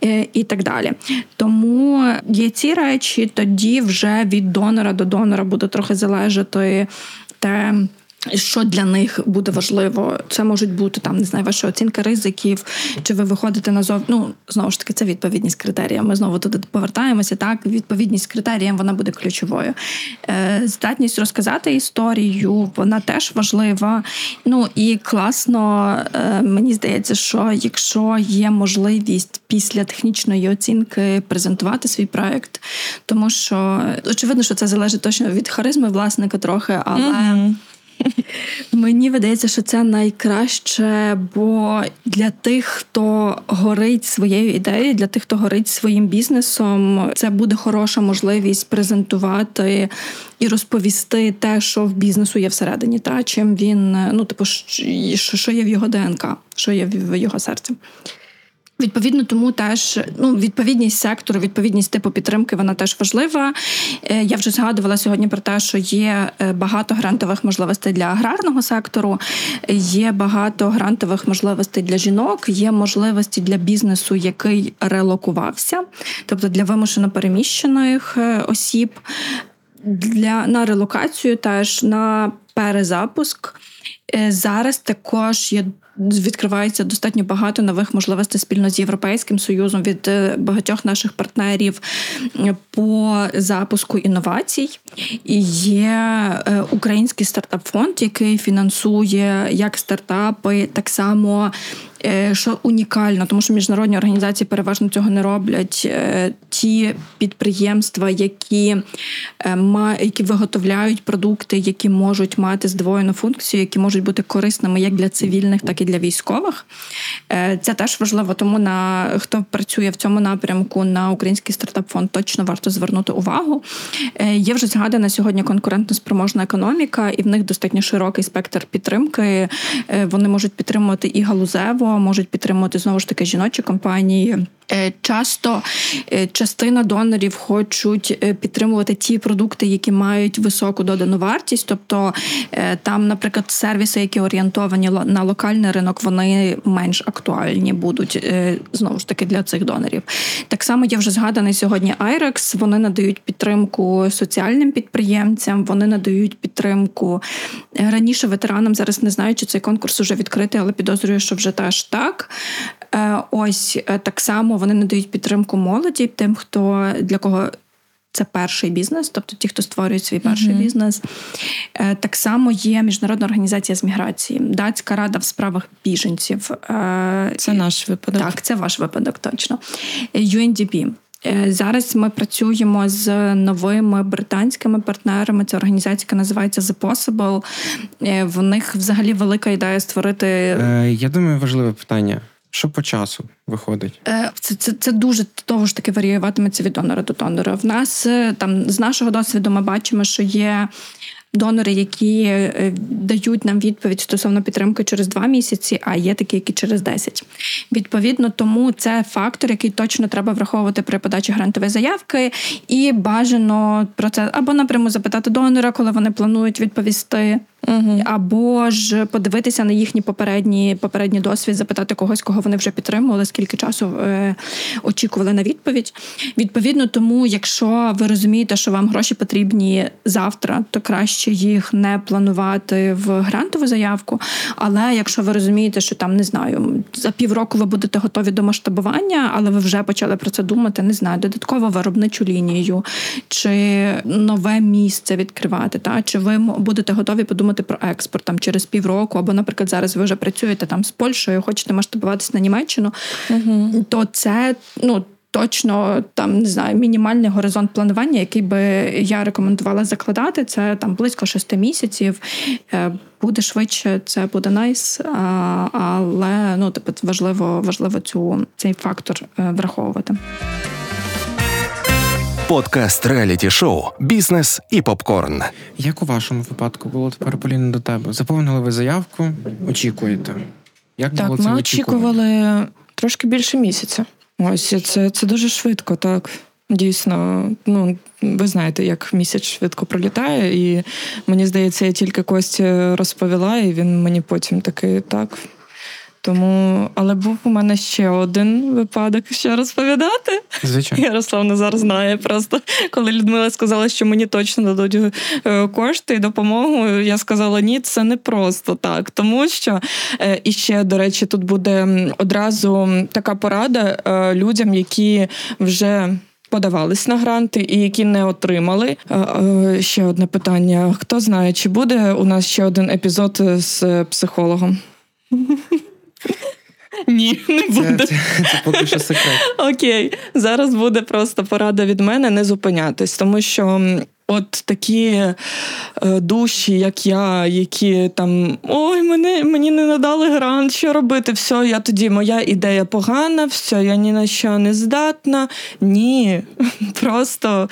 Speaker 4: е, і так далі. Тому є ці речі, тоді вже від донора до донора буде трохи залежати те що для них буде важливо, це можуть бути там не знаю, ваша оцінка ризиків, чи ви виходите на. Ну, знову ж таки, це відповідність критеріям. Ми знову туди повертаємося. Так, відповідність критеріям вона буде ключовою. Е, Здатність розказати історію, вона теж важлива. Ну і класно, е, мені здається, що якщо є можливість після технічної оцінки презентувати свій проект, тому що очевидно, що це залежить точно від харизми власника трохи, але. Mm-hmm. *laughs* Мені видається, що це найкраще, бо для тих, хто горить своєю ідеєю, для тих, хто горить своїм бізнесом, це буде хороша можливість презентувати і розповісти те, що в бізнесу є всередині, та чим він ну типу, що є в його ДНК, що є в його серці. Відповідно, тому теж ну відповідність сектору, відповідність типу підтримки, вона теж важлива. Е, я вже згадувала сьогодні про те, що є е, багато грантових можливостей для аграрного сектору, є багато грантових можливостей для жінок, є можливості для бізнесу, який релокувався, тобто для вимушено переміщених е, осіб, для на релокацію, теж на перезапуск. Зараз також є відкривається достатньо багато нових можливостей спільно з європейським союзом від е, багатьох наших партнерів е, по запуску інновацій. І Є е, український стартап-фонд, який фінансує як стартапи, так само що унікально, тому що міжнародні організації переважно цього не роблять. Ті підприємства, які які виготовляють продукти, які можуть мати здвоєну функцію, які можуть бути корисними як для цивільних, так і для військових. Це теж важливо, тому на хто працює в цьому напрямку на український стартап фонд точно варто звернути увагу. Є вже згадана сьогодні конкурентно спроможна економіка, і в них достатньо широкий спектр підтримки. Вони можуть підтримувати і галузево можуть підтримувати знову ж таки жіночі компанії. Е, часто е, частина донорів хочуть е, підтримувати ті продукти, які мають високу додану вартість. Тобто там, наприклад, сервіси, які орієнтовані на локальний ринок, вони менш актуальні будуть знову ж таки для цих донорів. Так само є вже згаданий сьогодні IREX, Вони надають підтримку соціальним підприємцям, вони надають підтримку раніше ветеранам. Зараз не знаю, чи цей конкурс вже відкритий, але підозрюю, що вже теж так. Ось так само само вони надають підтримку молоді, тим, хто для кого. Це перший бізнес, тобто ті, хто створюють свій перший mm-hmm. бізнес. Е, так само є міжнародна організація з міграції, датська рада в справах біженців.
Speaker 2: Е, це наш випадок.
Speaker 4: Так, це ваш випадок, точно. UNDP. Е, зараз ми працюємо з новими британськими партнерами. Це організація, яка називається The Possible. В них взагалі велика ідея створити.
Speaker 1: Я думаю, важливе питання. Що по часу виходить?
Speaker 4: Е, це це, це дуже того ж таки варіюватиметься від донора до донора. В нас е, там з нашого досвіду ми бачимо, що є донори, які е, дають нам відповідь стосовно підтримки через два місяці, а є такі, які через 10. Відповідно, тому це фактор, який точно треба враховувати при подачі грантової заявки, і бажано про це або напряму запитати донора, коли вони планують відповісти. Угу. Або ж подивитися на їхні попередні попередній досвід, запитати когось, кого вони вже підтримували, скільки часу е, очікували на відповідь. Відповідно, тому, якщо ви розумієте, що вам гроші потрібні завтра, то краще їх не планувати в грантову заявку. Але якщо ви розумієте, що там не знаю, за півроку ви будете готові до масштабування, але ви вже почали про це думати, не знаю, додатково виробничу лінію чи нове місце відкривати, та чи ви будете готові подумати про експорт там через півроку, або, наприклад, зараз ви вже працюєте там з Польщею, хочете масштабуватися на Німеччину, угу. то це ну. Точно там не знаю, мінімальний горизонт планування, який би я рекомендувала закладати, це там близько шести місяців. Е, буде швидше, це буде найс, але ну типу важливо важливо цю цей фактор е, враховувати.
Speaker 3: Подкаст реаліті шоу Бізнес і попкорн.
Speaker 1: Як у вашому випадку було тепер Поліна до тебе? Заповнили ви заявку? Очікуєте? Як
Speaker 2: так,
Speaker 1: було це
Speaker 2: ми очікували трошки більше місяця. Ось це це дуже швидко, так. Дійсно, ну ви знаєте, як місяць швидко пролітає, і мені здається, я тільки Кості розповіла, і він мені потім такий так. Тому, але був у мене ще один випадок, що розповідати.
Speaker 1: Звичайно.
Speaker 2: Ярослав не зараз знає. Просто коли Людмила сказала, що мені точно дадуть е, кошти і допомогу. Я сказала, ні, це не просто так. Тому що е, і ще, до речі, тут буде одразу така порада е, людям, які вже. Подавались на гранти і які не отримали. Ще одне питання: хто знає, чи буде у нас ще один епізод з психологом? Ні, не буде.
Speaker 1: Це, це, це поки що секрет.
Speaker 2: Окей, зараз буде просто порада від мене не зупинятись, тому що. От такі е, душі, як я, які там ой, мене мені не надали грант, що робити? Все, я тоді моя ідея погана, все, я ні на що не здатна. Ні, *laughs* просто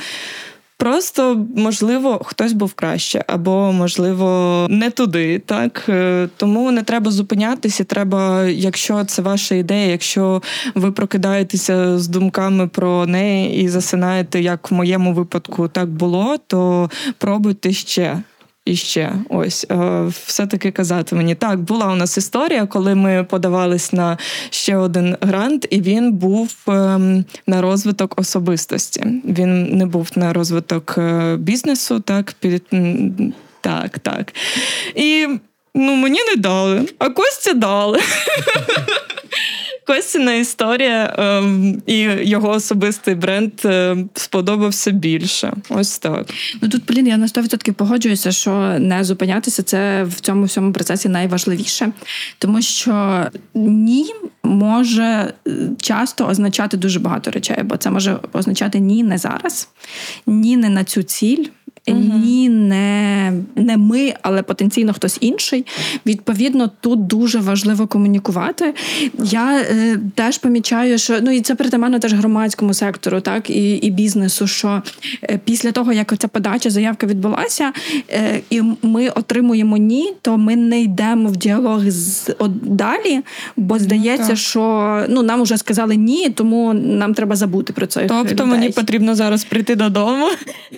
Speaker 2: Просто, можливо, хтось був краще, або, можливо, не туди. Так е, тому не треба зупинятися. Треба, якщо це ваша ідея, якщо ви прокидаєтеся з думками про неї і засинаєте, як в моєму випадку так було, то пробуйте ще. І ще ось е, все-таки казати мені так. Була у нас історія, коли ми подавались на ще один грант, і він був ем, на розвиток особистості. Він не був на розвиток е, бізнесу, так під так, так. І ну мені не дали, а Костя дали. *laughs* Костіна історія ем, і його особистий бренд е, сподобався більше. Ось так.
Speaker 4: Ну тут, Полін, я на 100% погоджуюся, що не зупинятися це в цьому всьому процесі найважливіше, тому що ні може е, часто означати дуже багато речей, бо це може означати ні не зараз, ні не на цю ціль. Ні, не не ми, але потенційно хтось інший. Відповідно, тут дуже важливо комунікувати. Я е, теж помічаю, що ну і це притаманно теж громадському сектору, так і і бізнесу. Що е, після того, як ця подача заявка відбулася, е, і ми отримуємо ні, то ми не йдемо в діалог з от, далі, бо здається, uh що ну нам вже сказали ні, тому нам треба забути про це.
Speaker 2: Тобто людей. мені потрібно зараз прийти додому,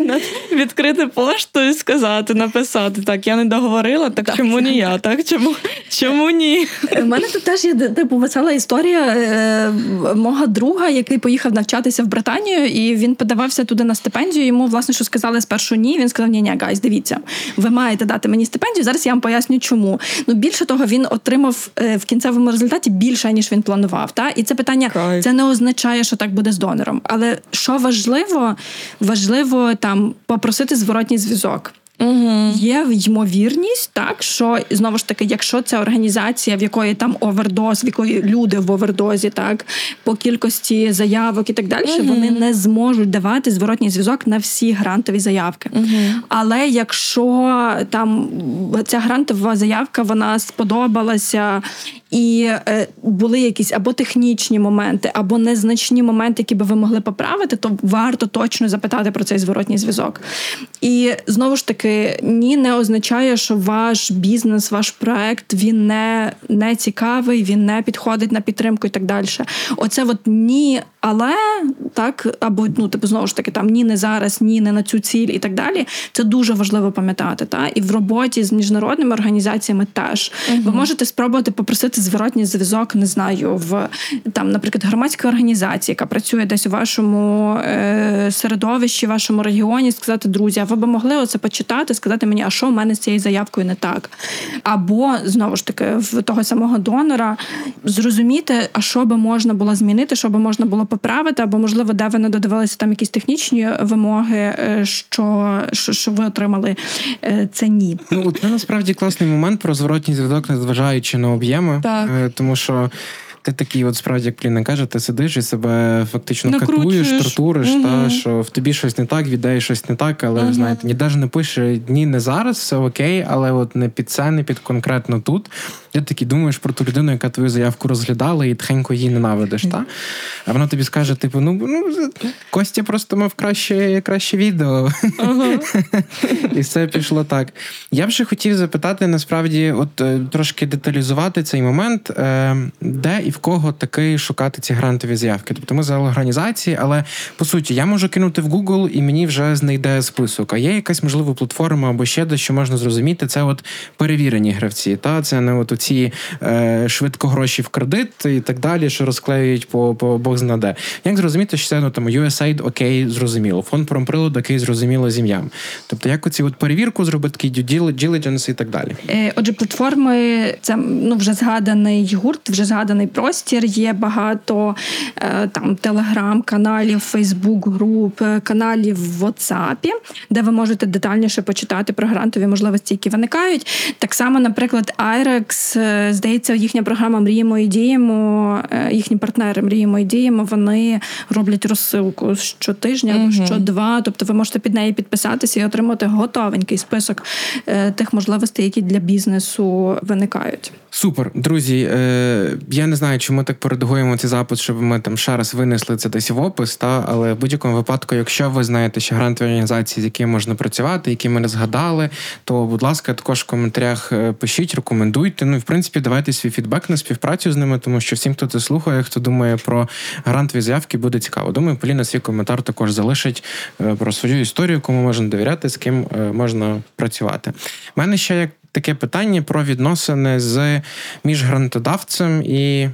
Speaker 2: *laughs* відкрити відкрити пошту і сказати, написати так, я не договорила, так, так чому ні я? Так чому чому ні?
Speaker 4: У мене тут теж є типу весела історія е, мого друга, який поїхав навчатися в Британію, і він подавався туди на стипендію. Йому власне що сказали спершу ні. Він сказав: Ні, ні, гайз, дивіться, ви маєте дати мені стипендію. Зараз я вам поясню, чому. Ну більше того, він отримав е, в кінцевому результаті більше ніж він планував. Та і це питання Кайф. це не означає, що так буде з донором. Але що важливо, важливо там попросити зворотній зв'язок. Угу. Є ймовірність, так що знову ж таки, якщо це організація, в якої там овердоз, в якої люди в овердозі, так по кількості заявок і так далі, угу. вони не зможуть давати зворотній зв'язок на всі грантові заявки. Угу. Але якщо там ця грантова заявка вона сподобалася і е, були якісь або технічні моменти, або незначні моменти, які би ви могли поправити, то варто точно запитати про цей зворотній зв'язок. І знову ж таки, ні не означає, що ваш бізнес, ваш проект він не не цікавий, він не підходить на підтримку і так далі. Оце от ні, але так, або ну типу знову ж таки, там ні, не зараз, ні, не на цю ціль і так далі. Це дуже важливо пам'ятати. Та і в роботі з міжнародними організаціями теж угу. ви можете спробувати попросити зворотній зв'язок, не знаю, в там, наприклад, громадській організації, яка працює десь у вашому е, середовищі, вашому регіоні, сказати, друзі, а ви би могли оце почитати, сказати мені, а що в мене з цією заявкою не так? Або знову ж таки в того самого донора зрозуміти, а що би можна було змінити, що би можна було поправити, або можливо, де ви не додавалися там якісь технічні вимоги, е, що що, що ви отримали е, це ні.
Speaker 1: Ну це насправді класний момент про зворотній зв'язок, незважаючи на об'єми,
Speaker 2: так.
Speaker 1: Е, тому що ти такий, от справді, як Пліна каже, ти сидиш і себе фактично Накручуєш. катуєш, тортуриш, угу. та що в тобі щось не так, віддає щось не так, але угу. знаєте, ніде ж не пише ні, не зараз, все окей, але от не під це, не під конкретно тут. Ти такий думаєш про ту людину, яка твою заявку розглядала, і тхенько її ненавидиш. Та? А вона тобі скаже: типу, ну ну Костя просто мав краще краще відео. І все пішло так. Я б ще хотів запитати, насправді, от е, трошки деталізувати цей момент, е, де і в кого таки шукати ці грантові заявки. Тобто ми за організації, але по суті я можу кинути в Google і мені вже знайде список. А є якась можлива платформа або ще де, що можна зрозуміти, це от перевірені гравці. Та це не от ці е, швидко гроші в кредит і так далі, що розклеюють по по Бог знаде. Як зрозуміти, що це ну там USAID окей, зрозуміло, фонд промприладу окей, зрозуміло зім'ям. Тобто, як оці от перевірку зробити, due diligence і так далі.
Speaker 4: Е, отже, платформи це ну вже згаданий гурт, вже згаданий простір. Є багато е, там телеграм-каналів, Фейсбук-груп, каналів в WhatsApp, де ви можете детальніше почитати про грантові можливості, які виникають. Так само, наприклад, IREX Е, здається, їхня програма Мріємо і діємо. Е, їхні партнери Мріємо і діємо. Вони роблять розсилку щотижня або uh щодва. Тобто ви можете під неї підписатися і отримати готовенький список е, тих можливостей, які для бізнесу виникають.
Speaker 1: Супер, друзі. Е, Я не знаю, чи ми так поредагуємо цей запис, щоб ми там ще раз винесли це десь в опис. Та але в будь-якому випадку, якщо ви знаєте, що грантові організації, з якими можна працювати, які ми не згадали, то будь ласка, також в коментарях пишіть, рекомендуйте. Ну і в принципі, давайте свій фідбек на співпрацю з ними, тому що всім, хто це слухає, хто думає про грантові заявки, буде цікаво. Думаю, Поліна свій коментар також залишить е, про свою історію, кому можна довіряти, з ким е, можна працювати. У мене ще є таке питання про відносини з між грантодавцем і.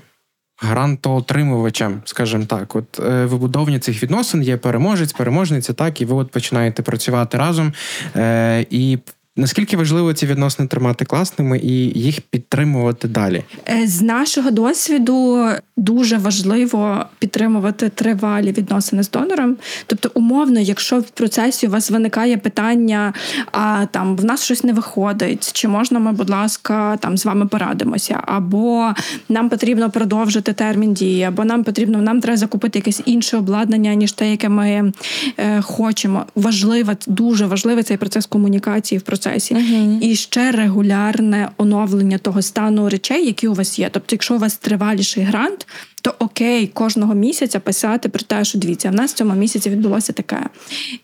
Speaker 1: Грантоотримувачем, скажімо так, от е, вибудовні цих відносин є переможець, переможниця, так і ви от починаєте працювати разом. Е, І Наскільки важливо ці відносини тримати класними і їх підтримувати далі?
Speaker 4: Е, з нашого досвіду дуже важливо підтримувати тривалі відносини з донором. Тобто, умовно, якщо в процесі у вас виникає питання, а там в нас щось не виходить, чи можна ми, будь ласка, там з вами порадимося, або нам потрібно продовжити термін дії, або нам потрібно, нам треба закупити якесь інше обладнання, ніж те, яке ми е, хочемо. Важливо, дуже важливий цей процес комунікації в процесі процесі, uh і ще регулярне оновлення того стану речей, які у вас є. Тобто, якщо у вас триваліший грант, то окей, кожного місяця писати про те, що дивіться, в нас в цьому місяці відбулося таке,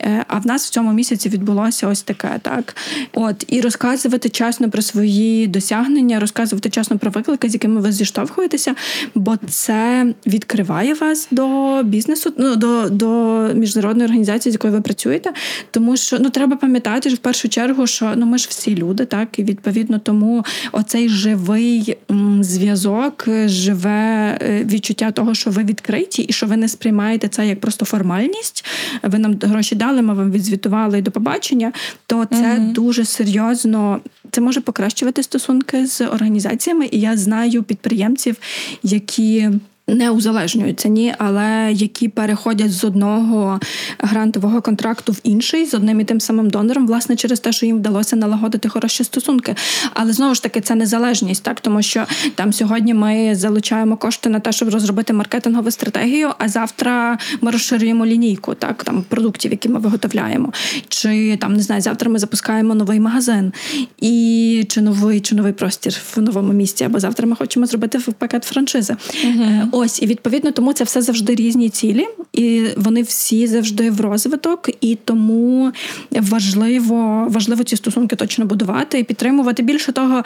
Speaker 4: е, а в нас в цьому місяці відбулося ось таке, так? От і розказувати чесно про свої досягнення, розказувати чесно про виклики, з якими ви зіштовхуєтеся, бо це відкриває вас до бізнесу, ну до до міжнародної організації, з якою ви працюєте. Тому що ну треба пам'ятати в першу чергу, що ну ми ж всі люди, так? І відповідно тому оцей живий зв'язок, живе е, відчуття того, що ви відкриті, і що ви не сприймаєте це як просто формальність. Ви нам гроші дали, ми вам відзвітували і до побачення. То це mm дуже серйозно. Це може покращувати стосунки з організаціями. І я знаю підприємців, які не узалежнюються, ні, але які переходять з одного грантового контракту в інший з одним і тим самим донором, власне, через те, що їм вдалося налагодити хороші стосунки. Але знову ж таки, це незалежність, так тому що там сьогодні ми залучаємо кошти на те, щоб розробити маркетингову стратегію. А завтра ми розширюємо лінійку, так там продуктів, які ми виготовляємо, чи там не знаю, завтра ми запускаємо новий магазин і чи новий чи новий простір в новому місті, або завтра ми хочемо зробити пакет франшизи. Uh-huh. Ось і відповідно тому це все завжди різні цілі, і вони всі завжди в розвиток, і тому важливо важливо ці стосунки точно будувати і підтримувати. Більше того,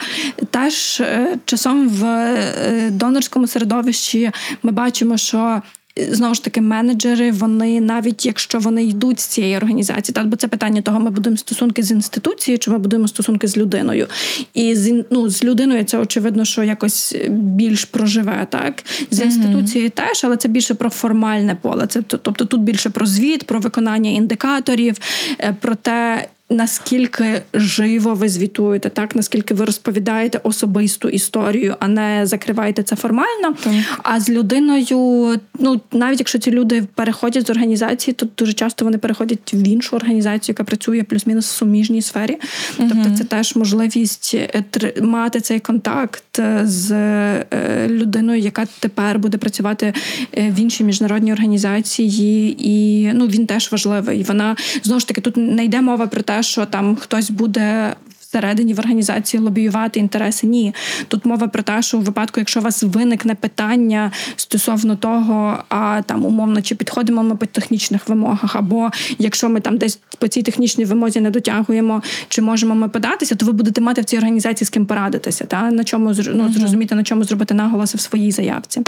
Speaker 4: теж е, часом в е, донорському середовищі ми бачимо, що Знову ж таки, менеджери, вони навіть якщо вони йдуть з цієї організації, так бо це питання того, ми будемо стосунки з інституцією, чи ми будемо стосунки з людиною. І з ну, з людиною це очевидно, що якось більш проживе, так з інституцією mm-hmm. теж, але це більше про формальне поле. Це тобто тут більше про звіт, про виконання індикаторів, е, про те наскільки живо ви звітуєте, так наскільки ви розповідаєте особисту історію, а не закриваєте це формально. Так. А з людиною, ну навіть якщо ці люди переходять з організації, то дуже часто вони переходять в іншу організацію, яка працює плюс-мінус в суміжній сфері. Угу. Тобто, це теж можливість е, мати цей контакт е, з е, людиною, яка тепер буде працювати в іншій міжнародній організації, і ну він теж важливий. Вона знову ж таки тут не йде мова про те що там хтось буде. Всередині в організації лобіювати інтереси. Ні, тут мова про те, що у випадку, якщо у вас виникне питання стосовно того, а там умовно чи підходимо ми по технічних вимогах, або якщо ми там десь по цій технічній вимозі не дотягуємо, чи можемо ми податися, то ви будете мати в цій організації з ким порадитися, та на чому ну, зрозуміти на чому зробити наголоси в своїй заявці.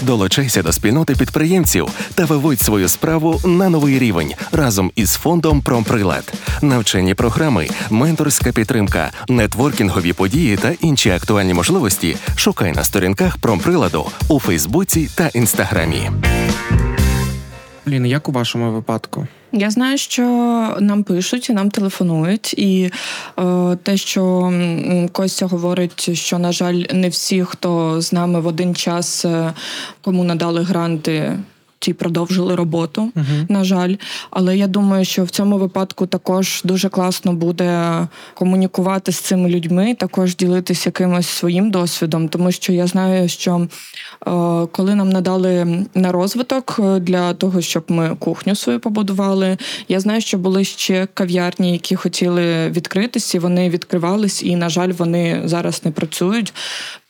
Speaker 3: Долучайся до спільноти підприємців та виводь свою справу на новий рівень разом із фондом Промприлад. Навчені програми, менторська підтримка, нетворкінгові події та інші актуальні можливості. Шукай на сторінках промприладу у Фейсбуці та Інстаграмі.
Speaker 1: Ліна, як у вашому випадку?
Speaker 2: Я знаю, що нам пишуть і нам телефонують, і е, те, що Костя говорить, що на жаль, не всі, хто з нами в один час е, кому надали гранти, ті продовжили роботу, uh-huh. на жаль. Але я думаю, що в цьому випадку також дуже класно буде комунікувати з цими людьми, також ділитися якимось своїм досвідом, тому що я знаю, що е, коли нам надали на розвиток е, для того, щоб ми кухню свою побудували, я знаю, що були ще кав'ярні, які хотіли відкритися, і вони відкривались, і на жаль, вони зараз не працюють.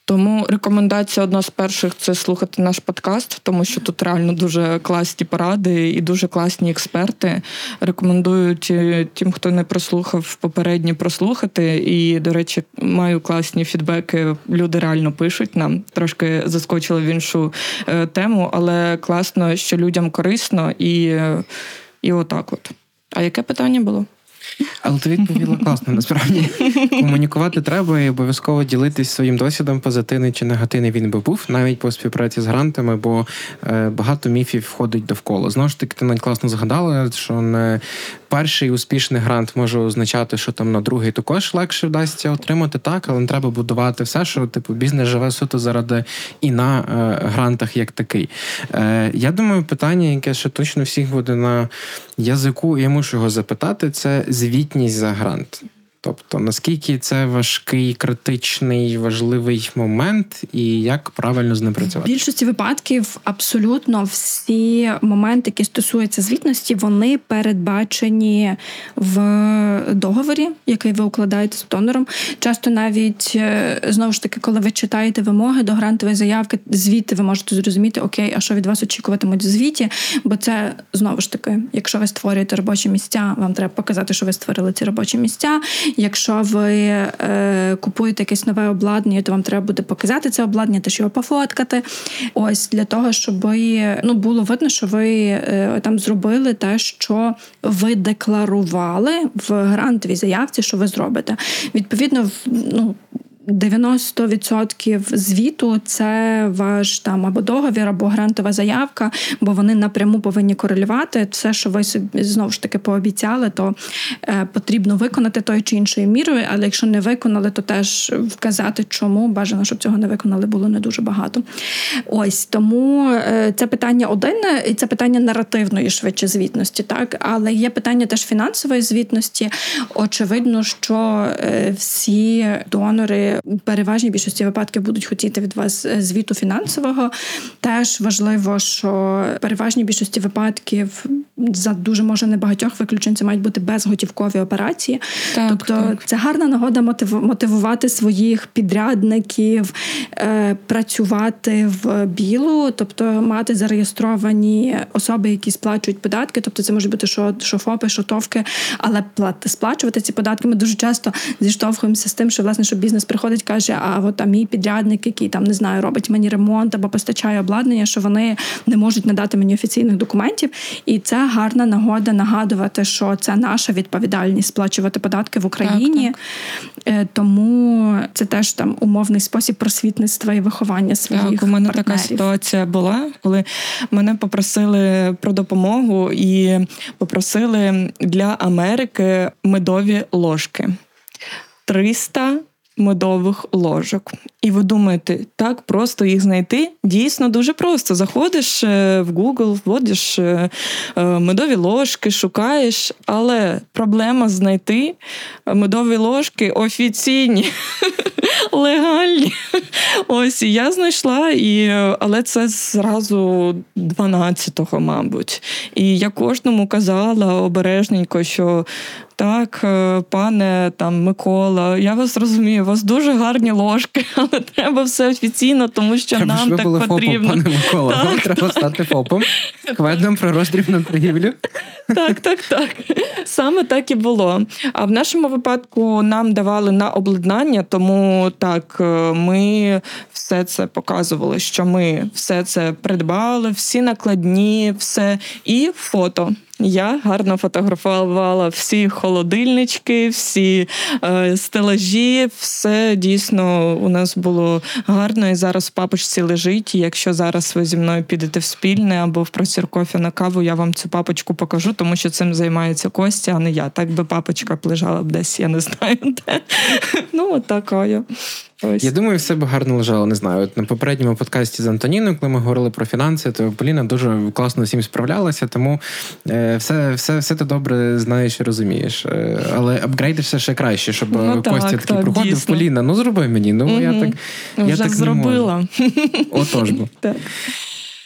Speaker 2: Тому рекомендація одна з перших це слухати наш подкаст, тому що тут реально дуже класні поради і дуже класні експерти. Рекомендують тим, хто не прослухав попередні прослухати. І, до речі, маю класні фідбеки. Люди реально пишуть нам. Трошки заскочили в іншу е, тему, але класно, що людям корисно і, е, і отак. От. А яке питання було?
Speaker 1: Але ти відповіла класно, насправді комунікувати треба і обов'язково ділитись своїм досвідом, позитивний чи негативний він би був, навіть по співпраці з грантами, бо е, багато міфів входить довкола. Знову ж таки, ти навіть класно згадала, що не перший успішний грант може означати, що там на другий також легше вдасться отримати так, але не треба будувати все, що типу бізнес живе суто заради і на е, грантах як такий. Е, Я думаю, питання, яке ще точно всіх буде на язику, я мушу його запитати, це звітність за грант. Тобто наскільки це важкий, критичний, важливий момент, і як правильно з ним працювати?
Speaker 4: В більшості випадків абсолютно всі моменти, які стосуються звітності, вони передбачені в договорі, який ви укладаєте з донором. Часто навіть е, знову ж таки, коли ви читаєте вимоги до грантової заявки, звідти ви можете зрозуміти, окей, а що від вас очікуватимуть в звіті, бо це знову ж таки, якщо ви створюєте робочі місця, вам треба показати, що ви створили ці робочі місця. Якщо ви е, купуєте якесь нове обладнання, то вам треба буде показати це обладнання, теж його пофоткати. Ось для того, щоб ну, було видно, що ви е, там зробили те, що ви декларували в грантовій заявці, що ви зробите. Відповідно, ну 90% звіту це ваш там або договір, або грантова заявка, бо вони напряму повинні корелювати. Все, що ви собі знову ж таки пообіцяли, то е, потрібно виконати тою чи іншою мірою. Але якщо не виконали, то теж вказати, чому бажано, щоб цього не виконали, було не дуже багато. Ось тому е, це питання один, і це питання наративної швидше звітності, так але є питання теж фінансової звітності. Очевидно, що е, всі донори в переважній більшості випадків будуть хотіти від вас е, звіту фінансового. Теж важливо, що переважній більшості випадків за дуже може небагатьох виключень це мають бути безготівкові операції. Так, тобто так. це гарна нагода мотивувати своїх підрядників, е, працювати в білу, тобто мати зареєстровані особи, які сплачують податки. Тобто, це може бути що, що ФОПи, що ТОВки, але сплачувати ці податки. Ми дуже часто зіштовхуємося з тим, що власне що бізнес приходить, каже: а от а мій підрядник, який там не знаю, робить мені ремонт або постачає обладнання, що вони не можуть надати мені офіційних документів, і це гарна нагода нагадувати, що це наша відповідальність сплачувати податки в Україні. Так, так. Е, тому це теж там умовний спосіб просвітництва і виховання своїх. Так,
Speaker 2: У мене
Speaker 4: партнерів.
Speaker 2: така ситуація була, коли мене попросили про допомогу і попросили для Америки медові ложки. 300 медових ложок. І ви думаєте, так просто їх знайти? Дійсно дуже просто. Заходиш е, в Google, вводиш е, е, медові ложки, шукаєш, але проблема знайти медові ложки офіційні, *laughs* легальні. Ось і я знайшла, і, але це зразу 12-го, мабуть. І я кожному казала обережненько, що так, пане там Микола, я вас розумію, у вас дуже гарні ложки, *laughs* але треба все офіційно, тому що
Speaker 1: треба,
Speaker 2: нам так потрібно.
Speaker 1: Фопом, пане Микола. Так, Вам так. треба стати ФОПом. Кведом про роздрібну торгівлю.
Speaker 2: Так, так, так. Саме так і було. А в нашому випадку нам давали на обладнання, тому так ми все це показували, що ми все це придбали, всі накладні, все і фото. Я гарно фотографувала всі холодильнички, всі е, стелажі. Все дійсно у нас було гарно. І зараз в папочці лежить. Якщо зараз ви зі мною підете в спільне або в просіркофі на каву, я вам цю папочку покажу, тому що цим займається Костя, а не я. Так би папочка б лежала б десь, я не знаю де. *laughs* Ну, от такою.
Speaker 1: Ось. Я думаю, все б гарно лежало. Не знаю. От на попередньому подкасті з Антоніною, коли ми говорили про фінанси, то Поліна дуже класно всім справлялася, тому е, все все, все ти добре знаєш і розумієш. Е, але апгрейдишся ще краще, щоб ну, Костя так, такий проходив. Дійсно. Поліна, ну зроби мені. Ну угу. я так
Speaker 2: я Вже так зробила.
Speaker 1: Не можу. Отож бо. Так.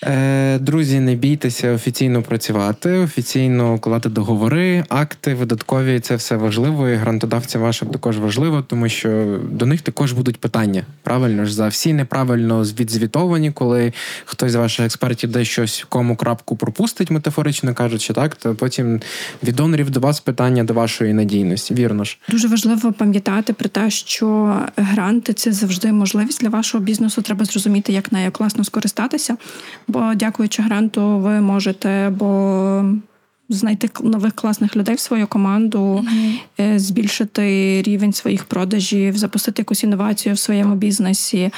Speaker 1: Е, друзі, не бійтеся офіційно працювати, офіційно укладати договори, акти, видаткові це все важливо. І грантодавця вашим також важливо, тому що до них також будуть питання. Правильно ж за всі неправильно відзвітовані, коли хтось з ваших експертів десь щось кому крапку пропустить, метафорично кажучи, так то потім від донорів до вас питання до вашої надійності. Вірно ж,
Speaker 4: дуже важливо пам'ятати про те, що гранти це завжди можливість для вашого бізнесу. Треба зрозуміти, як нею класно скористатися бо дякуючи гранту, ви можете бо знайти нових класних людей в свою команду, mm-hmm. збільшити рівень своїх продажів, запустити якусь інновацію в своєму бізнесі,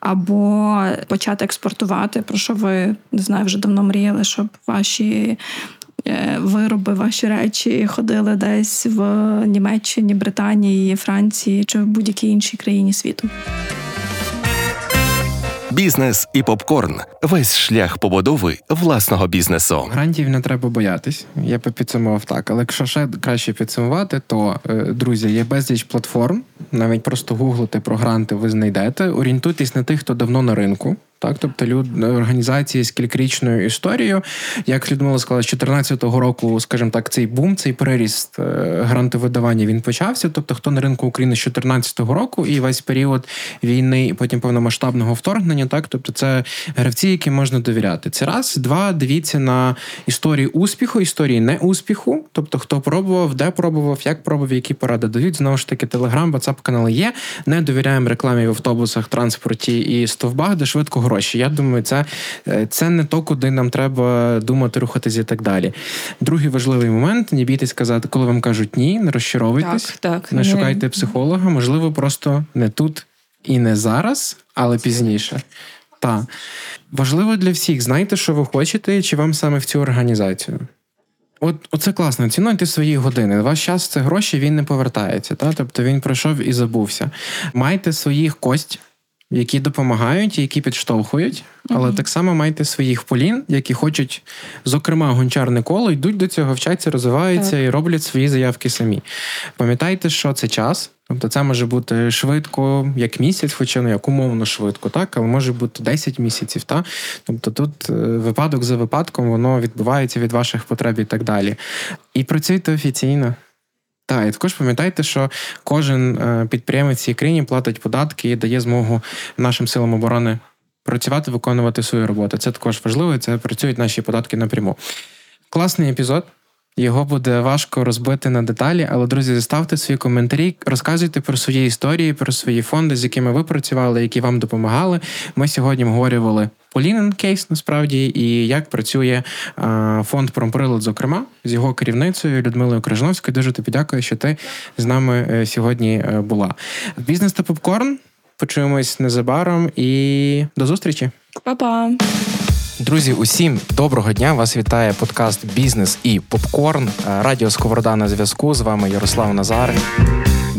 Speaker 4: або почати експортувати, про що ви не знаю, вже давно мріяли, щоб ваші. Е, вироби, ваші речі ходили десь в Німеччині, Британії, Франції чи в будь-якій іншій країні світу
Speaker 3: бізнес і попкорн весь шлях побудови власного бізнесу.
Speaker 1: Грантів не треба боятись. Я підсумував так. Але якщо ще краще підсумувати, то е, друзі, є безліч платформ. Навіть просто гуглити про гранти ви знайдете. Орієнтуйтесь на тих, хто давно на ринку. Так, тобто люд організації з кількарічною історією, як Людмила сказала, з 2014 року, скажімо так, цей бум, цей переріст е, грантовидавання він почався. Тобто, хто на ринку України з 2014 року і весь період війни, і потім повномасштабного вторгнення, так тобто, це гравці, яким можна довіряти. Це раз, два. Дивіться на історії успіху, історії неуспіху. Тобто, хто пробував, де пробував, як пробував, які поради дають. Знову ж таки, телеграм, ватсап канали є. Не довіряємо рекламі в автобусах, транспорті і стовбах, де швидко гроші. Я думаю, це е, це не то, куди нам треба думати, рухатись і так далі. Другий важливий момент: не бійтесь сказати, коли вам кажуть ні, не розчаровуйтесь, так, так, не шукайте психолога, можливо, просто не тут і не зараз, але пізніше. Так. Важливо для всіх, знайте, що ви хочете, чи вам саме в цю організацію. От Оце класно. Цінуйте свої години. Ваш час це гроші, він не повертається. Та? Тобто він пройшов і забувся. Майте своїх кость які допомагають, які підштовхують, але так само майте своїх полін, які хочуть, зокрема, гончарне коло, йдуть до цього, вчаться, розвиваються так. і роблять свої заявки самі. Пам'ятайте, що це час. Тобто це може бути швидко, як місяць, хоча ну як умовно швидко, так, але може бути 10 місяців. Та? Тобто тут е, випадок за випадком воно відбувається від ваших потреб і так далі. І працюйте офіційно. Так, і також пам'ятайте, що кожен підприємець підприємець цій країні платить податки і дає змогу нашим силам оборони працювати, виконувати свою роботу. Це також важливо, і це працюють наші податки напряму. Класний епізод. Його буде важко розбити на деталі, але друзі, ставте свої коментарі, розказуйте про свої історії, про свої фонди, з якими ви працювали, які вам допомагали. Ми сьогодні обговорювали Полінен кейс насправді і як працює фонд Промприлад, зокрема, з його керівницею Людмилою Крижновською. Дуже тобі дякую, що ти з нами е, сьогодні е, була. Бізнес та попкорн. Почуємось незабаром і до зустрічі.
Speaker 2: Па-па!
Speaker 1: Друзі, усім доброго дня! Вас вітає подкаст Бізнес і попкорн. Е, Радіо Сковорода на зв'язку. З вами Ярослав Назар.